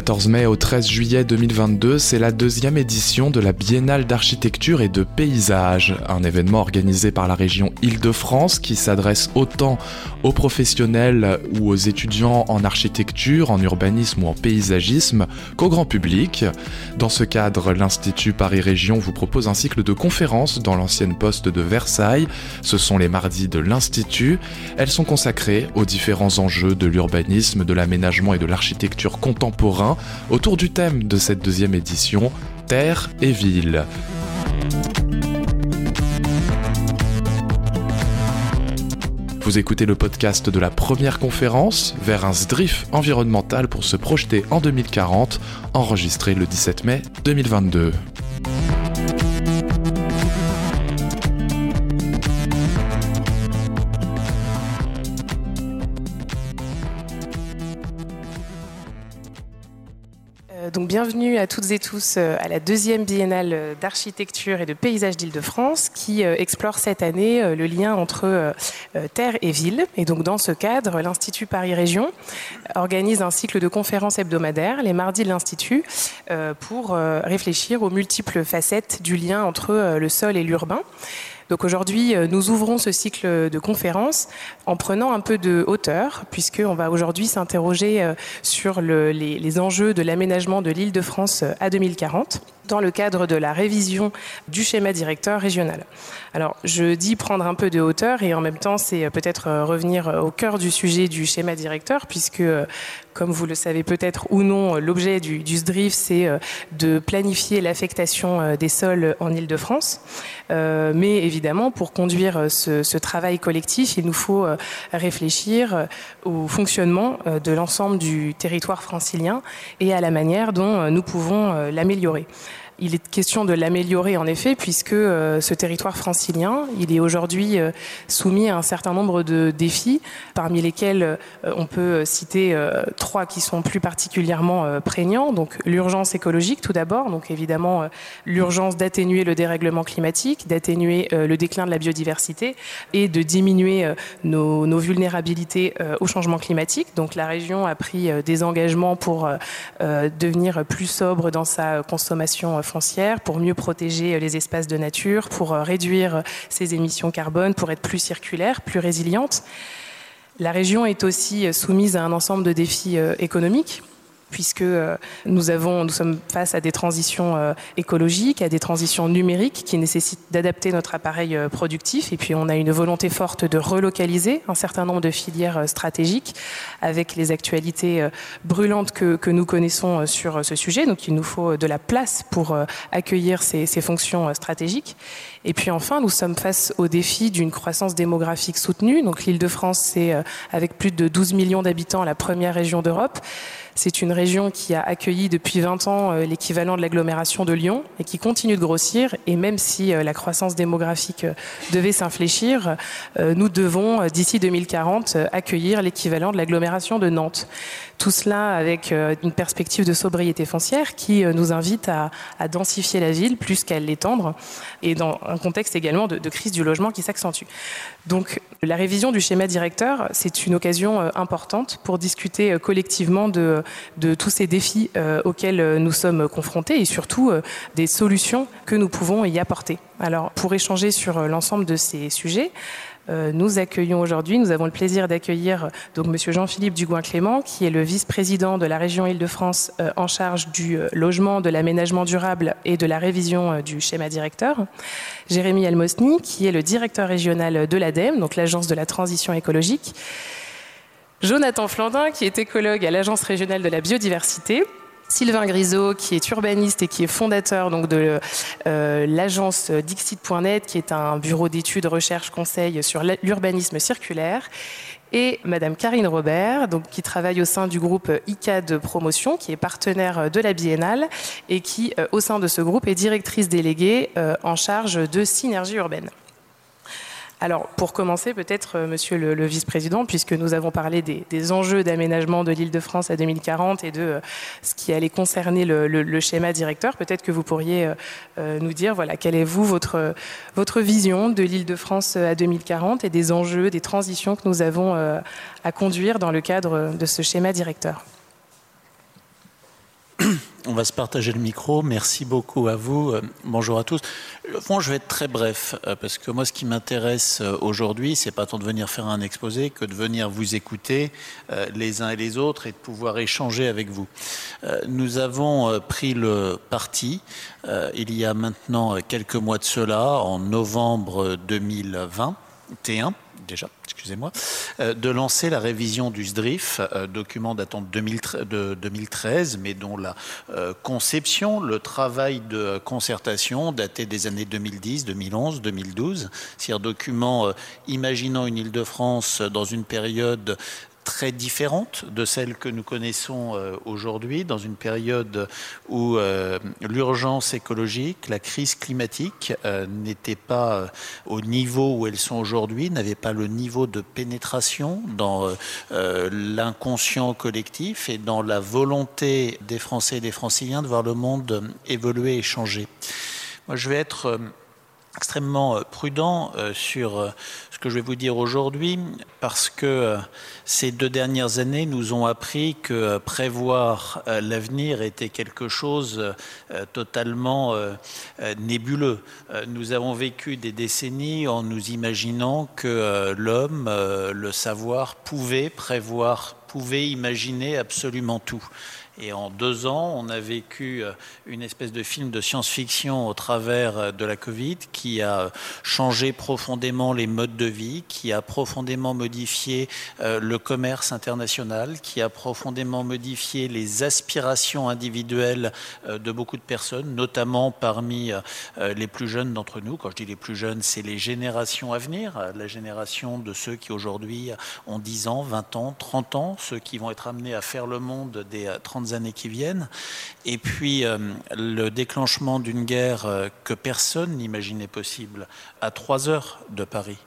14 mai au 13 juillet 2022, c'est la deuxième édition de la Biennale d'architecture et de paysage, un événement organisé par la région Île-de-France qui s'adresse autant aux professionnels ou aux étudiants en architecture, en urbanisme ou en paysagisme qu'au grand public. Dans ce cadre, l'Institut Paris Région vous propose un cycle de conférences dans l'ancienne poste de Versailles. Ce sont les mardis de l'Institut. Elles sont consacrées aux différents enjeux de l'urbanisme, de l'aménagement et de l'architecture autour du thème de cette deuxième édition, Terre et Ville. Vous écoutez le podcast de la première conférence vers un SDRIF environnemental pour se projeter en 2040, enregistré le 17 mai 2022. Bienvenue à toutes et tous euh, à la deuxième biennale euh, d'architecture et de paysage d'Île-de-France qui euh, explore cette année le lien entre terre et ville. Et donc dans ce cadre, l'Institut Paris Région organise un cycle de conférences hebdomadaires les mardis de l'Institut pour réfléchir aux multiples facettes du lien entre le sol et l'urbain. Donc aujourd'hui, euh, nous ouvrons ce cycle de conférences en prenant un peu de hauteur, puisqu'on va aujourd'hui s'interroger euh, sur le, les, les, enjeux de l'aménagement de l'île de France euh, à 2040 dans le cadre de la révision du schéma directeur régional. Alors, je dis prendre un peu de hauteur et en même temps, c'est peut-être revenir au cœur du sujet du schéma directeur, puisque, comme vous le savez peut-être ou non, l'objet du, SDRIF, c'est de planifier l'affectation des sols en Île-de-France. Euh, mais évidemment, pour conduire ce, ce, travail collectif, il nous faut euh, réfléchir euh, au fonctionnement de l'ensemble du territoire francilien et à la manière dont nous pouvons l'améliorer. Il est question de l'améliorer en effet, puisque euh, ce territoire francilien, il est aujourd'hui euh, soumis à un certain nombre de défis, parmi lesquels euh, on peut citer trois qui sont plus particulièrement prégnants. Donc l'urgence écologique tout d'abord, donc évidemment l'urgence d'atténuer le dérèglement climatique, d'atténuer le déclin de la biodiversité et de diminuer nos, nos vulnérabilités au changement climatique. Donc la région a pris des engagements pour devenir plus sobre dans sa consommation pour mieux protéger les espaces de nature, pour euh, réduire ses émissions carbone, pour être plus circulaire, plus résiliente. La région est aussi euh, soumise à un ensemble de défis euh, économiques puisque euh, nous, avons, nous sommes face à des transitions euh, écologiques, à des transitions numériques qui nécessitent d'adapter notre appareil euh, productif. Et puis on a une volonté forte de relocaliser un certain nombre de filières stratégiques avec les actualités brûlantes que, que nous connaissons sur ce sujet. Donc il nous faut de la place pour accueillir ces, ces fonctions stratégiques. Et puis enfin, nous sommes face au défi d'une croissance démographique soutenue. Donc l'île de France, c'est avec plus de 12 millions d'habitants la première région d'Europe. C'est une région qui a accueilli depuis 20 ans euh, l'équivalent de l'agglomération de Lyon et qui continue de grossir. Et même si euh, la croissance démographique euh, devait s'infléchir, nous devons, d'ici 2040, accueillir l'équivalent de l'agglomération de Nantes. Tout cela avec une perspective de sobriété foncière qui nous invite à, densifier la ville plus qu'à l'étendre et dans un contexte également de crise du logement qui s'accentue. Donc la révision du schéma directeur, c'est une occasion importante pour discuter collectivement de, tous ces défis euh, auxquels nous sommes confrontés et surtout euh, des solutions que nous pouvons y apporter. Alors pour échanger sur l'ensemble de ces sujets, euh, nous accueillons aujourd'hui, nous avons le plaisir d'accueillir donc Monsieur Jean-Philippe Dugoin-Clément, qui est le vice-président de la région Île-de-France euh, en charge du euh, logement, de l'aménagement durable et de la révision euh, du schéma directeur. Jérémy Almosny, qui est le directeur régional de l'ADEME, donc l'agence de la transition écologique. Jonathan Flandin, qui est écologue à l'agence régionale de la biodiversité. Sylvain Grisot, qui est urbaniste et qui est fondateur donc de euh, l'agence Dixit.net, qui est un bureau d'études, recherche, conseil sur l'urbanisme circulaire. Et Madame Karine Robert, qui travaille au sein du groupe ICA de promotion, qui est partenaire de la Biennale et qui, euh, au sein de ce groupe, est directrice déléguée euh, en charge de synergie urbaine. Alors, pour commencer, peut-être, euh, monsieur le, vice-président, puisque nous avons parlé des, enjeux d'aménagement de l'île de France à 2040 et de euh, ce qui allait concerner le, schéma directeur, peut-être que vous pourriez euh, nous dire, voilà, quelle est vous, votre, vision de l'île de France à 2040 et des enjeux, des transitions que nous avons à conduire dans le cadre de ce schéma directeur. On va se partager le micro. Merci beaucoup à vous. Euh, bonjour à tous. Bon, je vais être très bref euh, parce que moi, ce qui m'intéresse euh, aujourd'hui, c'est pas tant de venir faire un exposé que de venir vous écouter les uns et les autres et de pouvoir échanger avec vous. Nous avons pris le parti il y a maintenant quelques mois de cela, en novembre 2021 déjà, excusez-moi, euh, de lancer la révision du SDRIF, euh, document datant de 2013, mais dont la euh, conception, le travail de concertation datait des années 2010, 2011, 2012, c'est-à-dire document imaginant une Île-de-France dans une période très différente de celle que nous connaissons euh, aujourd'hui, dans une période où euh, l'urgence écologique, la crise climatique euh, n'était pas au niveau où elles sont aujourd'hui, n'avait pas le niveau de pénétration dans l'inconscient collectif et dans la volonté des Français et des Franciliens de voir le monde évoluer et changer. Moi, je vais être extrêmement prudent sur que je vais vous dire aujourd'hui parce que ces deux dernières années nous ont appris que prévoir l'avenir était quelque chose totalement nébuleux. Nous avons vécu des décennies en nous imaginant que l'homme, le savoir, pouvait prévoir, pouvait imaginer absolument tout. Et en deux ans, on a vécu euh, une espèce de film de science-fiction au travers euh, de la Covid qui a changé profondément les modes de vie, qui a profondément modifié euh, le commerce international, qui a profondément modifié les aspirations individuelles de beaucoup de personnes, notamment parmi les plus jeunes d'entre nous. Quand je dis les plus jeunes, c'est les générations à venir, la génération de ceux qui aujourd'hui ont 10 ans, 20 ans, 30 ans, ceux qui vont être amenés à faire le monde des 30 années qui viennent. Et puis euh, le déclenchement d'une guerre euh, que personne n'imaginait possible à trois heures de Paris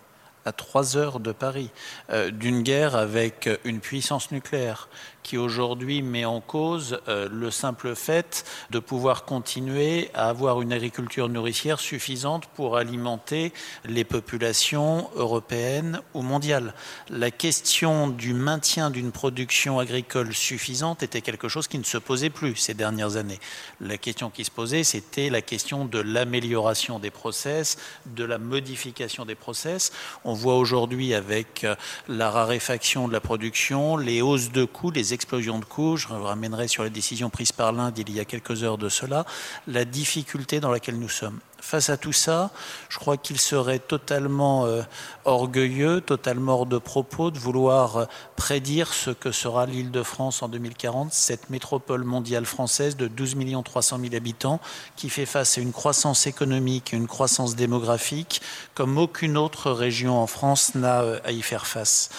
à trois heures de Paris, euh, d'une guerre avec une puissance nucléaire, qui aujourd'hui met en cause euh, le simple fait de pouvoir continuer à avoir une agriculture nourricière suffisante pour alimenter les populations européennes ou mondiales. La question du maintien d'une production agricole suffisante était quelque chose qui ne se posait plus ces dernières années. La question qui se posait, c'était la question de l'amélioration des process, de la modification des process. On voit aujourd'hui avec euh, la raréfaction de la production, les hausses de coûts, les explosion de coûts, je ramènerai sur les décisions prises par l'Inde il y a quelques heures de cela, la difficulté dans laquelle nous sommes. Face à tout ça, je crois qu'il serait totalement euh, orgueilleux, totalement hors de propos de vouloir euh, prédire ce que sera l'île de France en 2040, cette métropole mondiale française de 12 300 000 habitants qui fait face à une croissance économique, une croissance démographique comme aucune autre région en France n'a euh, à y faire face.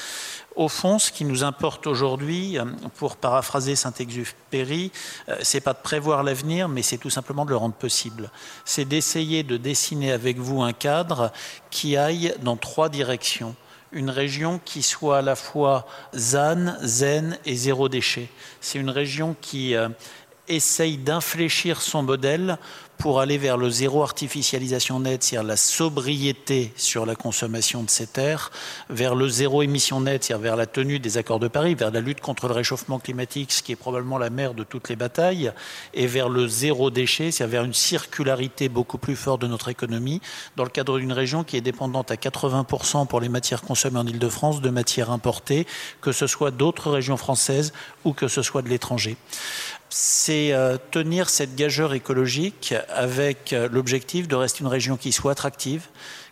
Au fond, ce qui nous importe aujourd'hui, euh, pour paraphraser Saint-Exupéry, euh, c'est pas de prévoir l'avenir, mais c'est tout simplement de le rendre possible. C'est d'essayer de dessiner avec vous un cadre qui aille dans trois directions une région qui soit à la fois ZAN, zen et zéro déchet. C'est une région qui euh, essaye d'infléchir son modèle pour aller vers le zéro artificialisation nette, c'est-à-dire la sobriété sur la consommation de ces terres, vers le zéro émission nette, c'est-à-dire vers la tenue des accords de Paris, vers la lutte contre le réchauffement climatique, ce qui est probablement la mère de toutes les batailles, et vers le zéro déchet, c'est-à-dire vers une circularité beaucoup plus forte de notre économie, dans le cadre d'une région qui est dépendante à 80% pour les matières consommées en Ile-de-France de matières importées, que ce soit d'autres régions françaises ou que ce soit de l'étranger c'est euh, tenir cette gageure écologique avec euh, l'objectif de rester une région qui soit attractive,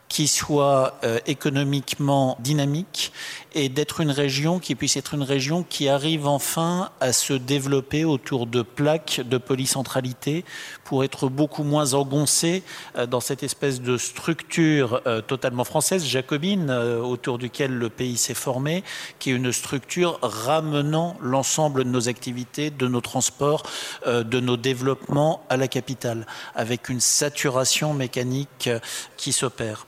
qui soit euh, économiquement dynamique et d'être une région qui puisse être une région qui arrive enfin à se développer autour de plaques de polycentralité pour être beaucoup moins engoncée euh, dans cette espèce de structure euh, totalement française, jacobine, autour duquel le pays s'est formé, qui est une structure ramenant l'ensemble de nos activités, de nos transports, de nos développements à la capitale, avec une saturation mécanique qui s'opère.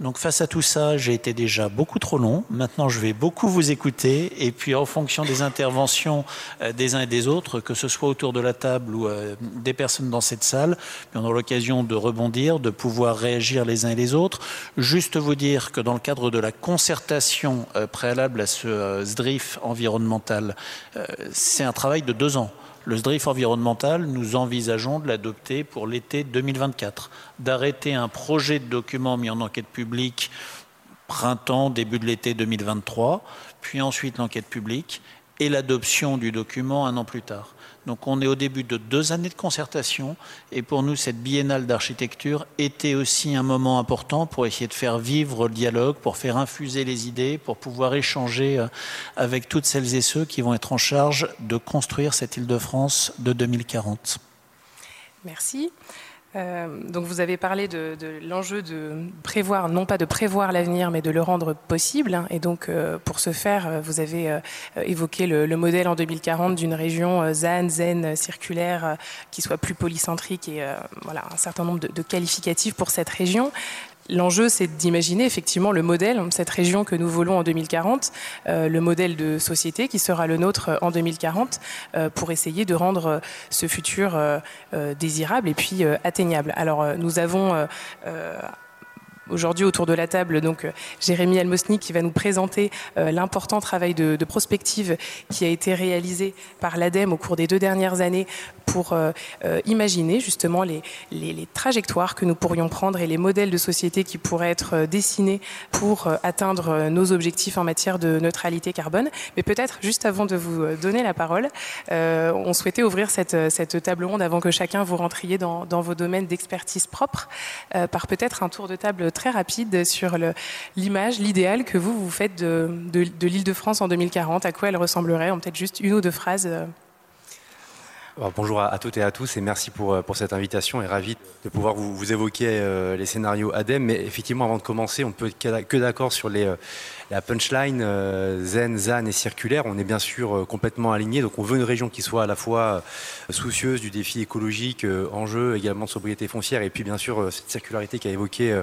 Donc face à tout ça, j'ai été déjà beaucoup trop long. Maintenant, je vais beaucoup vous écouter. Et puis, en fonction des interventions euh, des uns et des autres, que ce soit autour de la table ou euh, des personnes dans cette salle, on aura l'occasion de rebondir, de pouvoir réagir les uns et les autres. Juste vous dire que dans le cadre de la concertation euh, préalable à ce SDRIF environnemental, c'est un travail de deux ans Le SDRIF environnemental, nous envisageons de l'adopter pour l'été 2024, d'arrêter un projet de document mis en enquête publique printemps, début de l'été 2023, puis ensuite l'enquête publique et l'adoption du document un an plus tard. Donc on est au début de deux années de concertation et pour nous cette biennale d'architecture était aussi un moment important pour essayer de faire vivre le dialogue, pour faire infuser les idées, pour pouvoir échanger euh, avec toutes celles et ceux qui vont être en charge de construire cette Île-de-France de 2040. Merci. Euh, donc vous avez parlé de, l'enjeu de prévoir, non pas de prévoir l'avenir, mais de le rendre possible. Et donc euh, pour ce faire, euh, vous avez évoqué le, modèle en 2040 d'une région ZAN, zen, circulaire, qui soit plus polycentrique et voilà un certain nombre de, de qualificatifs pour cette région. L'enjeu, c'est d'imaginer effectivement le modèle, cette région que nous voulons en 2040, euh, le modèle de société qui sera le nôtre en 2040, euh, pour essayer de rendre ce futur euh, désirable et puis atteignable. Alors, nous avons aujourd'hui autour de la table donc Jérémy Almosny qui va nous présenter l'important travail de, prospective qui a été réalisé par l'ADEME au cours des deux dernières années pour euh, euh, imaginer justement les, les, trajectoires que nous pourrions prendre et les modèles de société qui pourraient être euh, dessinés pour atteindre nos objectifs en matière de neutralité carbone. Mais peut-être juste avant de vous donner la parole, on souhaitait ouvrir cette, cette, table ronde avant que chacun vous rentriez dans, dans vos domaines d'expertise propre par peut-être un tour de table très rapide sur l'image, l'idéal que vous vous faites de, de, de l'Île-de-France en 2040, à quoi elle ressemblerait, en peut-être juste une ou deux phrases bonjour à, toutes et à tous et merci pour, euh, cette invitation et ravi de pouvoir vous, évoquer euh, les scénarios ADEME. Mais effectivement, avant de commencer, on peut être que d'accord sur les, euh, la punchline zen, zan et circulaire. On est bien sûr complètement aligné. Donc on veut une région qui soit à la fois soucieuse du défi écologique, enjeu également de sobriété foncière et puis bien sûr cette circularité qu'a évoqué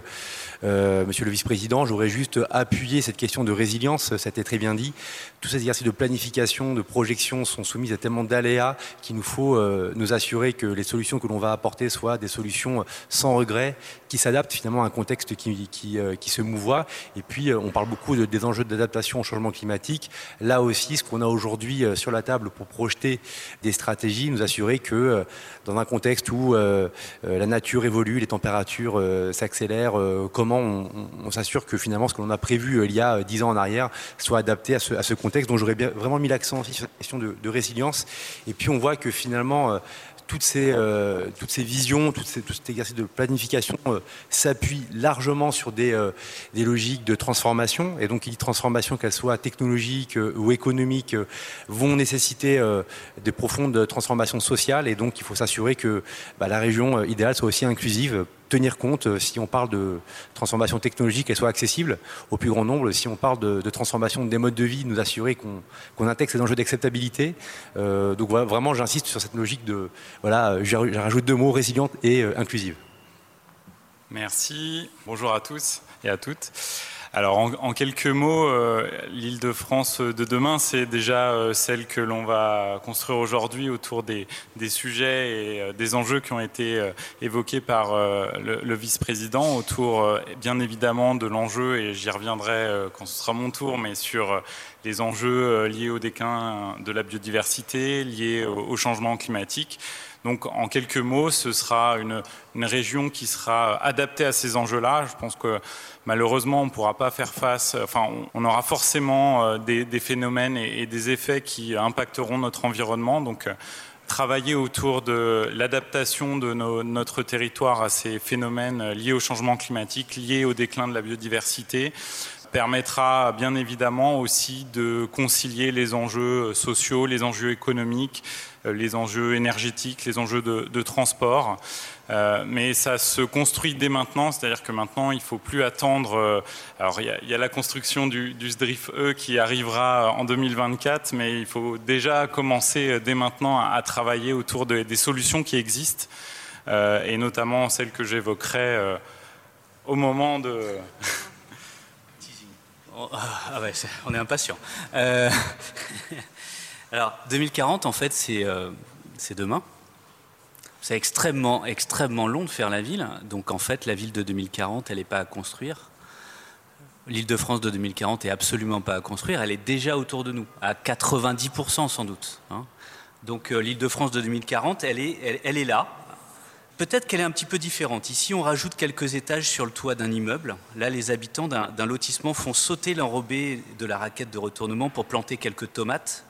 Monsieur le Vice-président. J'aurais juste appuyé cette question de résilience, ça a été très bien dit. Tous ces exercices de planification, de projection sont soumis à tellement d'aléas qu'il nous faut euh, nous assurer que les solutions que l'on va apporter soient des solutions sans regret, qui s'adaptent finalement à un contexte qui, qui, euh, qui se mouvoit. Et puis, euh, on parle beaucoup de, enjeux d'adaptation au changement climatique. Là aussi, ce qu'on a aujourd'hui sur la table pour projeter des stratégies, nous assurer que dans un contexte où la nature évolue, les températures s'accélèrent, comment on, s'assure que finalement ce que l'on a prévu il y a dix ans en arrière soit adapté à ce, contexte. Donc j'aurais vraiment mis l'accent aussi sur la question de, résilience. Et puis on voit que finalement, euh, toutes ces, euh, toutes ces visions, tout cet exercice de planification euh, s'appuie largement sur des, des, logiques de transformation. Et donc, il dit transformation, qu'elles soient technologiques ou économiques, vont nécessiter des profondes transformations sociales. Et donc, il faut s'assurer que bah, la région idéale soit aussi inclusive tenir compte, euh, si on parle de transformation technologique, qu'elle soit accessible au plus grand nombre, si on parle de, transformation des modes de vie, nous assurer qu'on intègre ces enjeux d'acceptabilité. Euh, donc voilà, vraiment, j'insiste sur cette logique de, voilà, je rajoute deux mots, résiliente et euh, inclusive. Merci, bonjour à tous et à toutes. Alors en, quelques mots, euh, l'île de France de demain, c'est déjà euh, celle que l'on va construire aujourd'hui autour des, sujets et euh, des enjeux qui ont été évoqués par le, vice-président, autour bien évidemment de l'enjeu, et j'y reviendrai quand ce sera mon tour, mais sur les enjeux liés au déclin de la biodiversité, liés au changement climatique. Donc en quelques mots, ce sera une, région qui sera adaptée à ces enjeux-là. Je pense que malheureusement, on ne pourra pas faire face, enfin on aura forcément euh, des, phénomènes et, des effets qui impacteront notre environnement. Donc euh, travailler autour de l'adaptation de notre territoire à ces phénomènes liés au changement climatique, liés au déclin de la biodiversité, permettra bien évidemment aussi de concilier les enjeux sociaux, les enjeux économiques, euh, les enjeux énergétiques, les enjeux de, transport. Euh, mais ça se construit dès maintenant, c'est-à-dire que maintenant il ne faut plus attendre. Euh, alors il y, a la construction du, du SDRIF-E qui arrivera en 2024, mais il faut déjà commencer dès maintenant à, travailler autour des solutions qui existent, et notamment celles que j'évoquerai au moment de. ah ouais, on est impatient. Alors, 2040, en fait, euh, c'est demain. C'est extrêmement, extrêmement long de faire la ville. Donc, en fait, la ville de 2040, elle n'est pas à construire. L'île de France de 2040 est absolument pas à construire. Elle est déjà autour de nous, à 90% sans doute. Hein. Donc l'île de France de 2040, elle est, elle est là. Peut-être qu'elle est un petit peu différente. Ici, on rajoute quelques étages sur le toit d'un immeuble. Là, les habitants d'un lotissement font sauter l'enrobé de la raquette de retournement pour planter quelques tomates.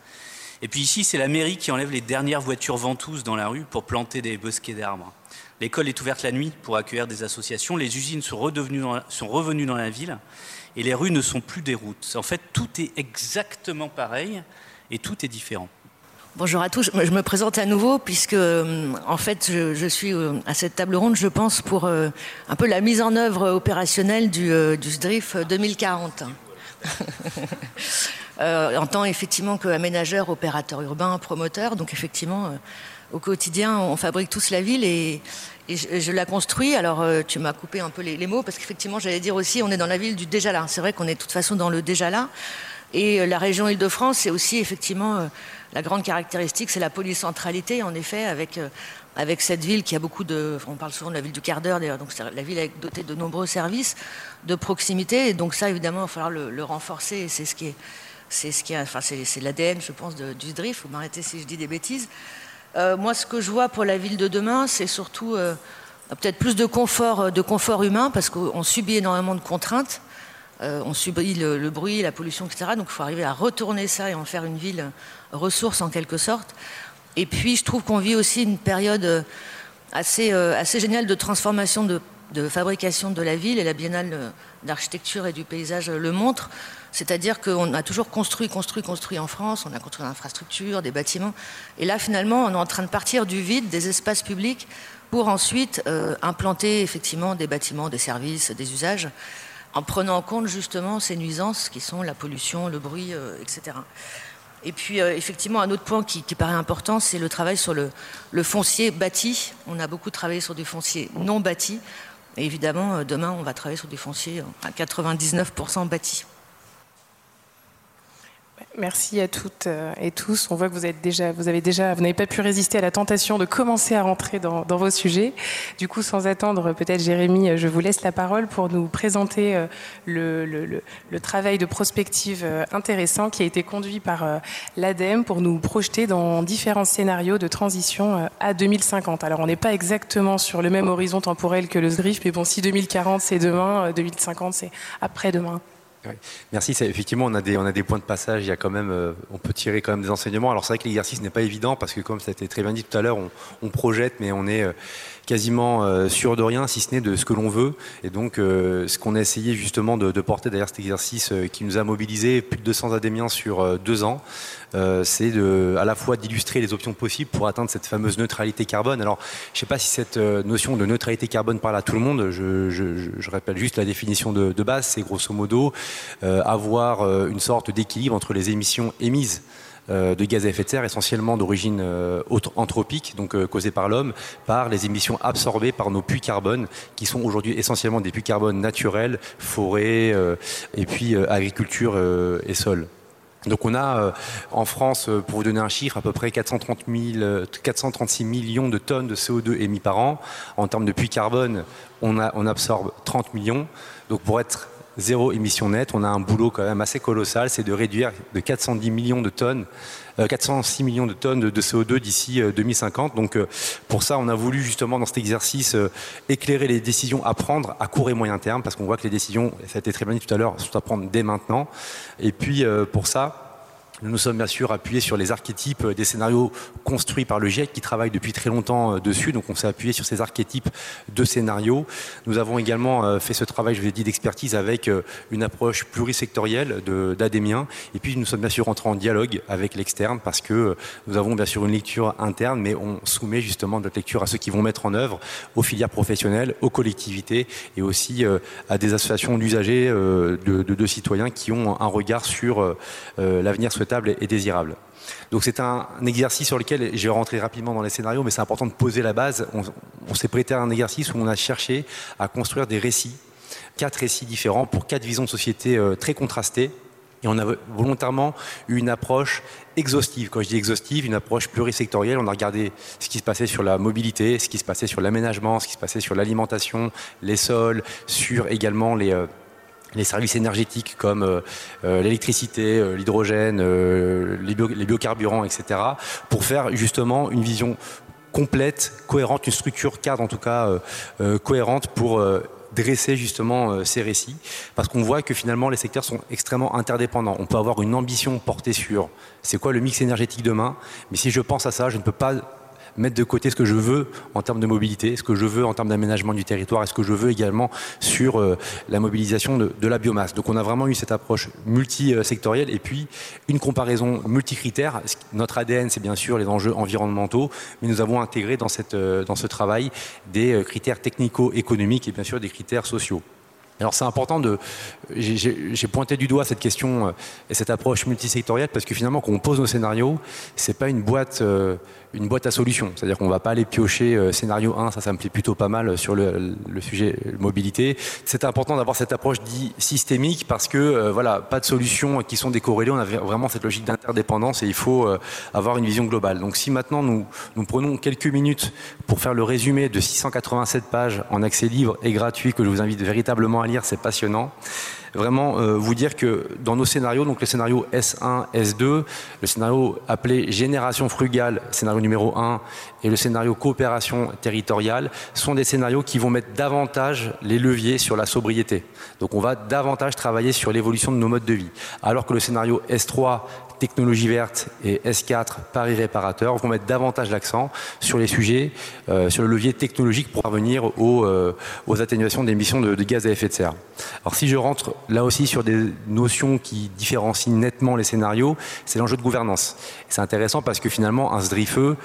Et puis ici, c'est la mairie qui enlève les dernières voitures ventouses dans la rue pour planter des bosquets d'arbres. L'école est ouverte la nuit pour accueillir des associations. Les usines sont, sont revenues dans la ville et les rues ne sont plus des routes. En fait, tout est exactement pareil et tout est différent. Bonjour à tous. Je me présente à nouveau puisque, euh, en fait, je, suis euh, à cette table ronde, je pense, pour euh, un peu la mise en œuvre opérationnelle du SDRIF 2040. en tant effectivement qu'aménageur, opérateur urbain, promoteur. Donc effectivement, au quotidien, on fabrique tous la ville et, je, la construis. Alors tu m'as coupé un peu les, mots parce qu'effectivement, j'allais dire aussi, on est dans la ville du déjà là. C'est vrai qu'on est de toute façon dans le déjà là. Et la région Île-de-France, c'est aussi effectivement la grande caractéristique, c'est la polycentralité, en effet, avec, euh, avec cette ville qui a beaucoup de. On parle souvent de la ville du quart d'heure, d'ailleurs, donc la ville est dotée de nombreux services de proximité. Et donc, ça, évidemment, il va falloir le, renforcer. C'est ce qui est. C'est ce qui enfin, c'est l'ADN, je pense, du DRIF. Vous m'arrêtez si je dis des bêtises. Euh, moi, ce que je vois pour la ville de demain, c'est surtout euh, peut-être plus de confort, de confort humain, parce qu'on subit énormément de contraintes. on subit le, le, bruit, la pollution, etc. Donc, il faut arriver à retourner ça et en faire une ville ressources en quelque sorte. Et puis je trouve qu'on vit aussi une période euh, assez, euh, assez géniale de transformation de, fabrication de la ville et la biennale euh, d'architecture et du paysage le montre. C'est-à-dire qu'on a toujours construit, construit, construit en France, on a construit l'infrastructure, des bâtiments. Et là, finalement, on est en train de partir du vide, des espaces publics, pour ensuite implanter effectivement des bâtiments, des services, des usages, en prenant en compte justement ces nuisances qui sont la pollution, le bruit, etc. Et puis, euh, effectivement, un autre point qui, paraît important, c'est le travail sur le, foncier bâti. On a beaucoup travaillé sur des fonciers non bâtis. Et évidemment, euh, demain, on va travailler sur des fonciers à 99% bâtis. Merci à toutes euh, et tous. On voit que vous avez déjà, vous n'avez pas pu résister à la tentation de commencer à rentrer dans, vos sujets. Du coup, sans attendre, peut-être Jérémy, je vous laisse la parole pour nous présenter euh, le, le, travail de prospective euh, intéressant qui a été conduit par l'ADEME pour nous projeter dans différents scénarios de transition à 2050. Alors, on n'est pas exactement sur le même horizon temporel que le SGRIF, mais bon, si 2040 c'est demain, 2050 c'est après-demain. Merci. Effectivement, on a, des, on a des points de passage. Il y a quand même, euh, on peut tirer quand même des enseignements. Alors c'est vrai que l'exercice n'est pas évident parce que comme ça a été très bien dit tout à l'heure, on, projette, mais on est euh, quasiment euh, sûr de rien, si ce n'est de ce que l'on veut. Et donc, ce qu'on a essayé justement de, porter derrière cet exercice qui nous a mobilisé plus de 200 adémiens sur deux ans, euh, c'est à la fois d'illustrer les options possibles pour atteindre cette fameuse neutralité carbone. Alors, je ne sais pas si cette euh, notion de neutralité carbone parle à tout le monde. Je, rappelle juste la définition de, base, c'est grosso modo euh, avoir une sorte d'équilibre entre les émissions émises de gaz à effet de serre, essentiellement d'origine anthropique, donc causée par l'homme, par les émissions absorbées par nos puits carbone, qui sont aujourd'hui essentiellement des puits carbone naturels, forêts, et puis agriculture et sol. Donc on a euh, en France, euh, pour vous donner un chiffre, à peu près 430 436 euh, millions de tonnes de CO2 émis par an. En termes de puits carbone, on, on absorbe 30 millions. Donc pour être zéro émission nette, on a un boulot quand même assez colossal, c'est de réduire de 410 millions de tonnes 406 euh, millions de tonnes de CO2 d'ici 2050. Euh, Donc euh, pour ça, on a voulu justement dans cet exercice éclairer les décisions à prendre à court et moyen terme, parce qu'on voit que les décisions, ça a été très bien dit tout à l'heure, sont à prendre dès maintenant. Et puis pour ça, nous nous sommes bien sûr appuyés sur les archétypes des scénarios construits par le GIEC qui travaille depuis très longtemps euh, dessus. Donc on s'est appuyé sur ces archétypes de scénarios. Nous avons également euh, fait ce travail, je vous ai dit, d'expertise avec euh, une approche plurisectorielle d'Adémien. Et puis nous sommes bien sûr entrés en dialogue avec l'externe parce que nous avons bien sûr une lecture interne, mais on soumet justement notre lecture à ceux qui vont mettre en œuvre, aux filières professionnelles, aux collectivités et aussi à des associations d'usagers, de, de, de, citoyens qui ont un regard sur l'avenir souhaitable et désirable. Donc c'est un, exercice sur lequel je vais rentrer rapidement dans les scénarios, mais c'est important de poser la base. On, s'est prêté à un exercice où on a cherché à construire des récits, quatre récits différents pour quatre visions de société euh, très contrastées. Et on a volontairement eu une approche exhaustive. Quand je dis exhaustive, une approche plurisectorielle. On a regardé ce qui se passait sur la mobilité, ce qui se passait sur l'aménagement, ce qui se passait sur l'alimentation, les sols, sur également les, euh, les services énergétiques comme euh, euh, l'électricité, euh, l'hydrogène, les, biocarburants, etc., pour faire justement une vision complète, cohérente, une structure cadre en tout cas cohérente pour dresser justement ces récits, parce qu'on voit que finalement les secteurs sont extrêmement interdépendants. On peut avoir une ambition portée sur c'est quoi le mix énergétique demain, mais si je pense à ça, je ne peux pas mettre de côté ce que je veux en termes de mobilité, ce que je veux en termes d'aménagement du territoire et ce que je veux également sur euh, la mobilisation de, la biomasse. Donc on a vraiment eu cette approche multisectorielle et puis une comparaison multicritère. Notre ADN, c'est bien sûr les enjeux environnementaux, mais nous avons intégré dans, cette, euh, dans ce travail des euh, critères technico-économiques et bien sûr des critères sociaux. Alors c'est important de. J'ai pointé du doigt cette question et cette approche multisectorielle parce que finalement, quand on pose nos scénarios, c'est pas une boîte une boîte à solutions. C'est-à-dire qu'on ne va pas aller piocher euh, scénario 1, ça, ça me plaît plutôt pas mal sur le, sujet mobilité. C'est important d'avoir cette approche dit systémique parce que, euh, voilà, pas de solutions qui sont décorrélées. On a vraiment cette logique d'interdépendance et il faut euh, avoir une vision globale. Donc, si maintenant nous, nous prenons quelques minutes pour faire le résumé de 687 pages en accès libre et gratuit que je vous invite véritablement à lire, c'est passionnant vraiment euh, vous dire que dans nos scénarios, donc le scénario S1, S2, le scénario appelé génération frugale, scénario numéro 1, et le scénario coopération territoriale, sont des scénarios qui vont mettre davantage les leviers sur la sobriété. Donc on va davantage travailler sur l'évolution de nos modes de vie. Alors que le scénario S3, technologie verte et S4 Paris réparateur vont mettre davantage l'accent sur les sujets, euh, sur le levier technologique pour parvenir aux, euh, aux atténuations d'émissions de, gaz à effet de serre. Alors si je rentre là aussi sur des notions qui différencient nettement les scénarios, c'est l'enjeu de gouvernance. C'est intéressant parce que finalement un SDRIFE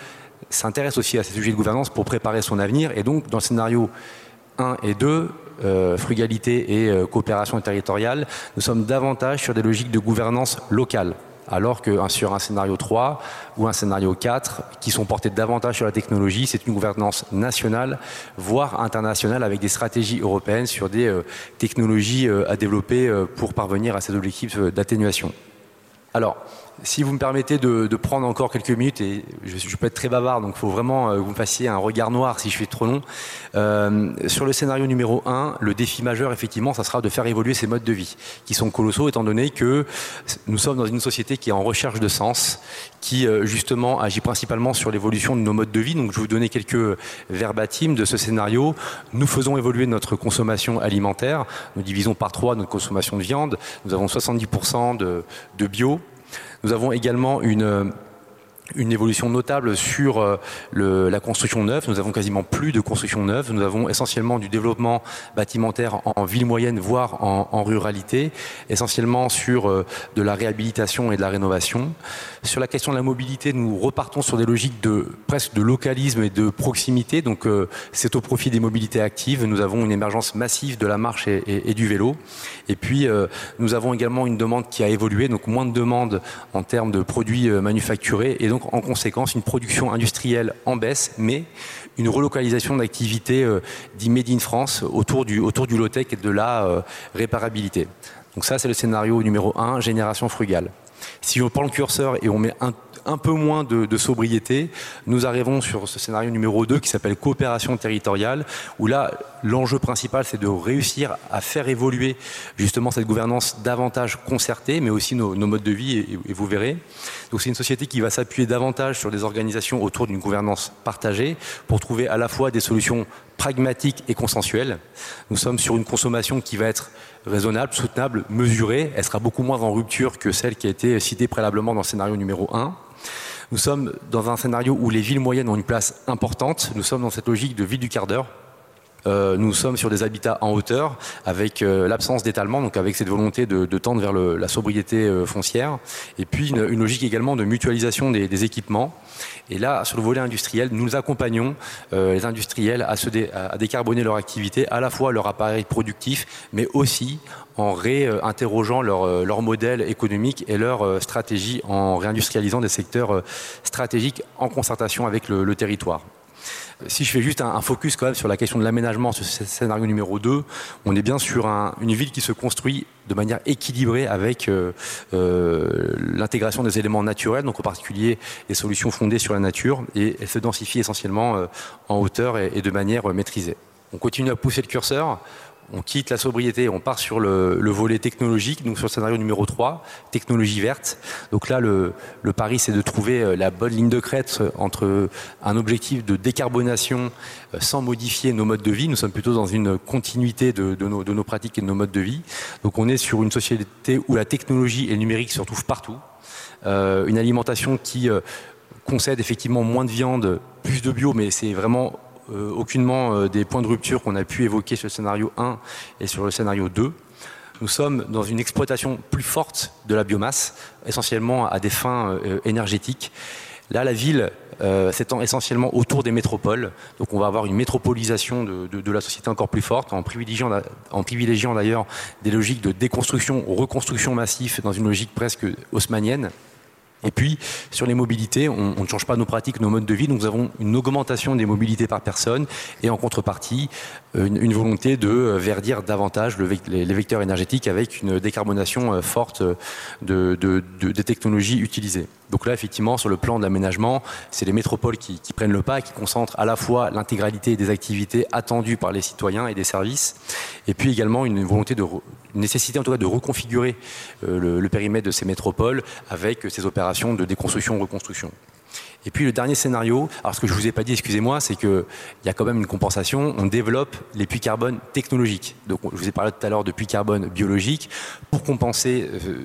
s'intéresse aussi à ces sujets de gouvernance pour préparer son avenir et donc dans le scénario 1 et 2, euh, frugalité et coopération territoriale, nous sommes davantage sur des logiques de gouvernance locale alors que sur un scénario 3 ou un scénario 4, qui sont portés davantage sur la technologie, c'est une gouvernance nationale, voire internationale, avec des stratégies européennes sur des euh, technologies euh, à développer euh, pour parvenir à ces objectifs d'atténuation. Alors, si vous me permettez de, prendre encore quelques minutes, et je, peux être très bavard, donc il faut vraiment que vous me fassiez un regard noir si je fais trop long. sur le scénario numéro 1, le défi majeur, effectivement, ça sera de faire évoluer ces modes de vie, qui sont colossaux, étant donné que nous sommes dans une société qui est en recherche de sens, qui euh, justement agit principalement sur l'évolution de nos modes de vie. Donc je vais vous donner quelques verbatims de ce scénario. Nous faisons évoluer notre consommation alimentaire. Nous divisons par trois notre consommation de viande. Nous avons 70% de, de bio. Nous avons également une une évolution notable sur euh, la construction neuve. Nous avons quasiment plus de construction neuve. Nous avons essentiellement du développement bâtimentaire en, ville moyenne, voire en, ruralité, essentiellement sur euh, de la réhabilitation et de la rénovation. Sur la question de la mobilité, nous repartons sur des logiques de presque de localisme et de proximité. Donc euh, c'est au profit des mobilités actives. Nous avons une émergence massive de la marche et, du vélo. Et puis nous avons également une demande qui a évolué, donc moins de demandes en termes de produits manufacturés en conséquence une production industrielle en baisse, mais une relocalisation d'activités euh, Made in France autour du, autour du low-tech et de la euh, réparabilité. Donc ça, c'est le scénario numéro 1, génération frugale. Si on prend le curseur et on met un un peu moins de, sobriété, nous arrivons sur ce scénario numéro 2 qui s'appelle coopération territoriale, où là, l'enjeu principal, c'est de réussir à faire évoluer justement cette gouvernance davantage concertée, mais aussi nos, modes de vie, et, vous verrez. Donc c'est une société qui va s'appuyer davantage sur des organisations autour d'une gouvernance partagée pour trouver à la fois des solutions pragmatiques et consensuelles. Nous sommes sur une consommation qui va être raisonnable, soutenable, mesurée. Elle sera beaucoup moins en rupture que celle qui a été citée préalablement dans le scénario numéro 1. Nous sommes dans un scénario où les villes moyennes ont une place importante. Nous sommes dans cette logique de ville du quart d'heure. Euh, nous sommes sur des habitats en hauteur avec euh, l'absence d'étalement, donc avec cette volonté de, tendre vers la sobriété euh, foncière. Et puis une, logique également de mutualisation des, équipements. Et là, sur le volet industriel, nous accompagnons les industriels à, décarboner leur activité, à la fois leur appareil productif, mais aussi en réinterrogeant leur modèle économique et leur stratégie, en réindustrialisant des secteurs stratégiques en concertation avec le territoire. Si je fais juste un, focus quand même sur la question de l'aménagement, ce scénario numéro 2, on est bien sur une ville qui se construit de manière équilibrée avec euh, euh, l'intégration des éléments naturels, donc en particulier des solutions fondées sur la nature, et elle se densifie essentiellement euh, en hauteur et, de manière maîtrisée. On continue à pousser le curseur on quitte la sobriété, on part sur le, volet technologique, donc sur le scénario numéro 3, technologie verte. Donc là, le, pari, c'est de trouver euh, la bonne ligne de crête euh, entre un objectif de décarbonation euh, sans modifier nos modes de vie. Nous sommes plutôt dans une continuité de, nos, pratiques et de nos modes de vie. Donc on est sur une société où la technologie et le numérique se retrouvent partout. une alimentation qui concède effectivement moins de viande, plus de bio, mais c'est vraiment euh, aucunement euh, des points de rupture qu'on a pu évoquer sur le scénario 1 et sur le scénario 2. Nous sommes dans une exploitation plus forte de la biomasse, essentiellement à des fins euh, énergétiques. Là, la ville s'étend essentiellement autour des métropoles. Donc on va avoir une métropolisation de, la société encore plus forte, en privilégiant, en privilégiant d'ailleurs des logiques de déconstruction ou reconstruction massive dans une logique presque haussmanienne. Et puis, sur les mobilités, on, ne change pas nos pratiques, nos modes de vie. Donc, nous avons une augmentation des mobilités par personne et en contrepartie, euh, une, volonté de euh, verdir davantage les, vecteurs énergétiques avec une décarbonation euh, forte des technologies utilisées. Donc là, effectivement, sur le plan de l'aménagement, c'est les métropoles qui, prennent le pas, qui concentrent à la fois l'intégralité des activités attendues par les citoyens et des services, et puis également une volonté de nécessité en tout cas de reconfigurer le, le périmètre de ces métropoles avec ces opérations de déconstruction-reconstruction. Et puis le dernier scénario, alors ce que je ne vous ai pas dit, excusez-moi, c'est qu'il y a quand même une compensation. On développe les puits carbone technologiques. Donc je vous ai parlé tout à l'heure de puits carbone biologiques. Pour compenser euh,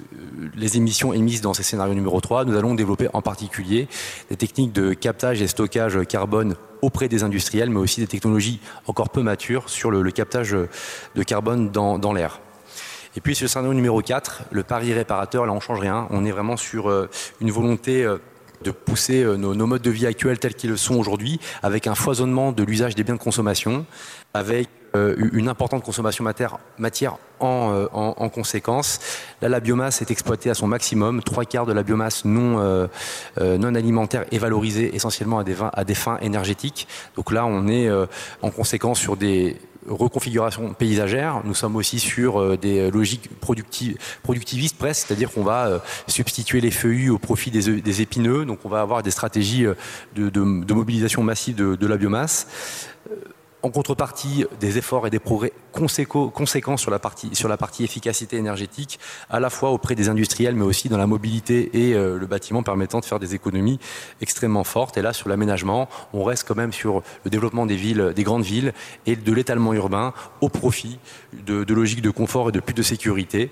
les émissions émises dans ces scénarios numéro 3, nous allons développer en particulier des techniques de captage et stockage carbone auprès des industriels, mais aussi des technologies encore peu matures sur le, captage de carbone dans, l'air. Et puis le scénario numéro 4, le pari réparateur, là on change rien. On est vraiment sur euh, une volonté euh, de pousser euh, nos, modes de vie actuels tels qu'ils le sont aujourd'hui, avec un foisonnement de l'usage des biens de consommation, avec euh, une importante consommation matière, matière euh, en, en, conséquence. Là, la biomasse est exploitée à son maximum. Trois quarts de la biomasse non, non alimentaire est valorisée essentiellement à des, à des fins énergétiques. Donc là, on est en conséquence sur des reconfiguration paysagère. Nous sommes aussi sur euh, des logiques productivistes presque, c'est-à-dire qu'on va euh, substituer les feuillus au profit des, épineux. Donc on va avoir des stratégies euh, de, mobilisation massive de la biomasse en contrepartie des efforts et des progrès conséquents sur la, partie, efficacité énergétique, à la fois auprès des industriels, mais aussi dans la mobilité et euh, le bâtiment permettant de faire des économies extrêmement fortes. Et là, sur l'aménagement, on reste quand même sur le développement des villes, des grandes villes et de l'étalement urbain au profit de logiques de confort et de plus de sécurité.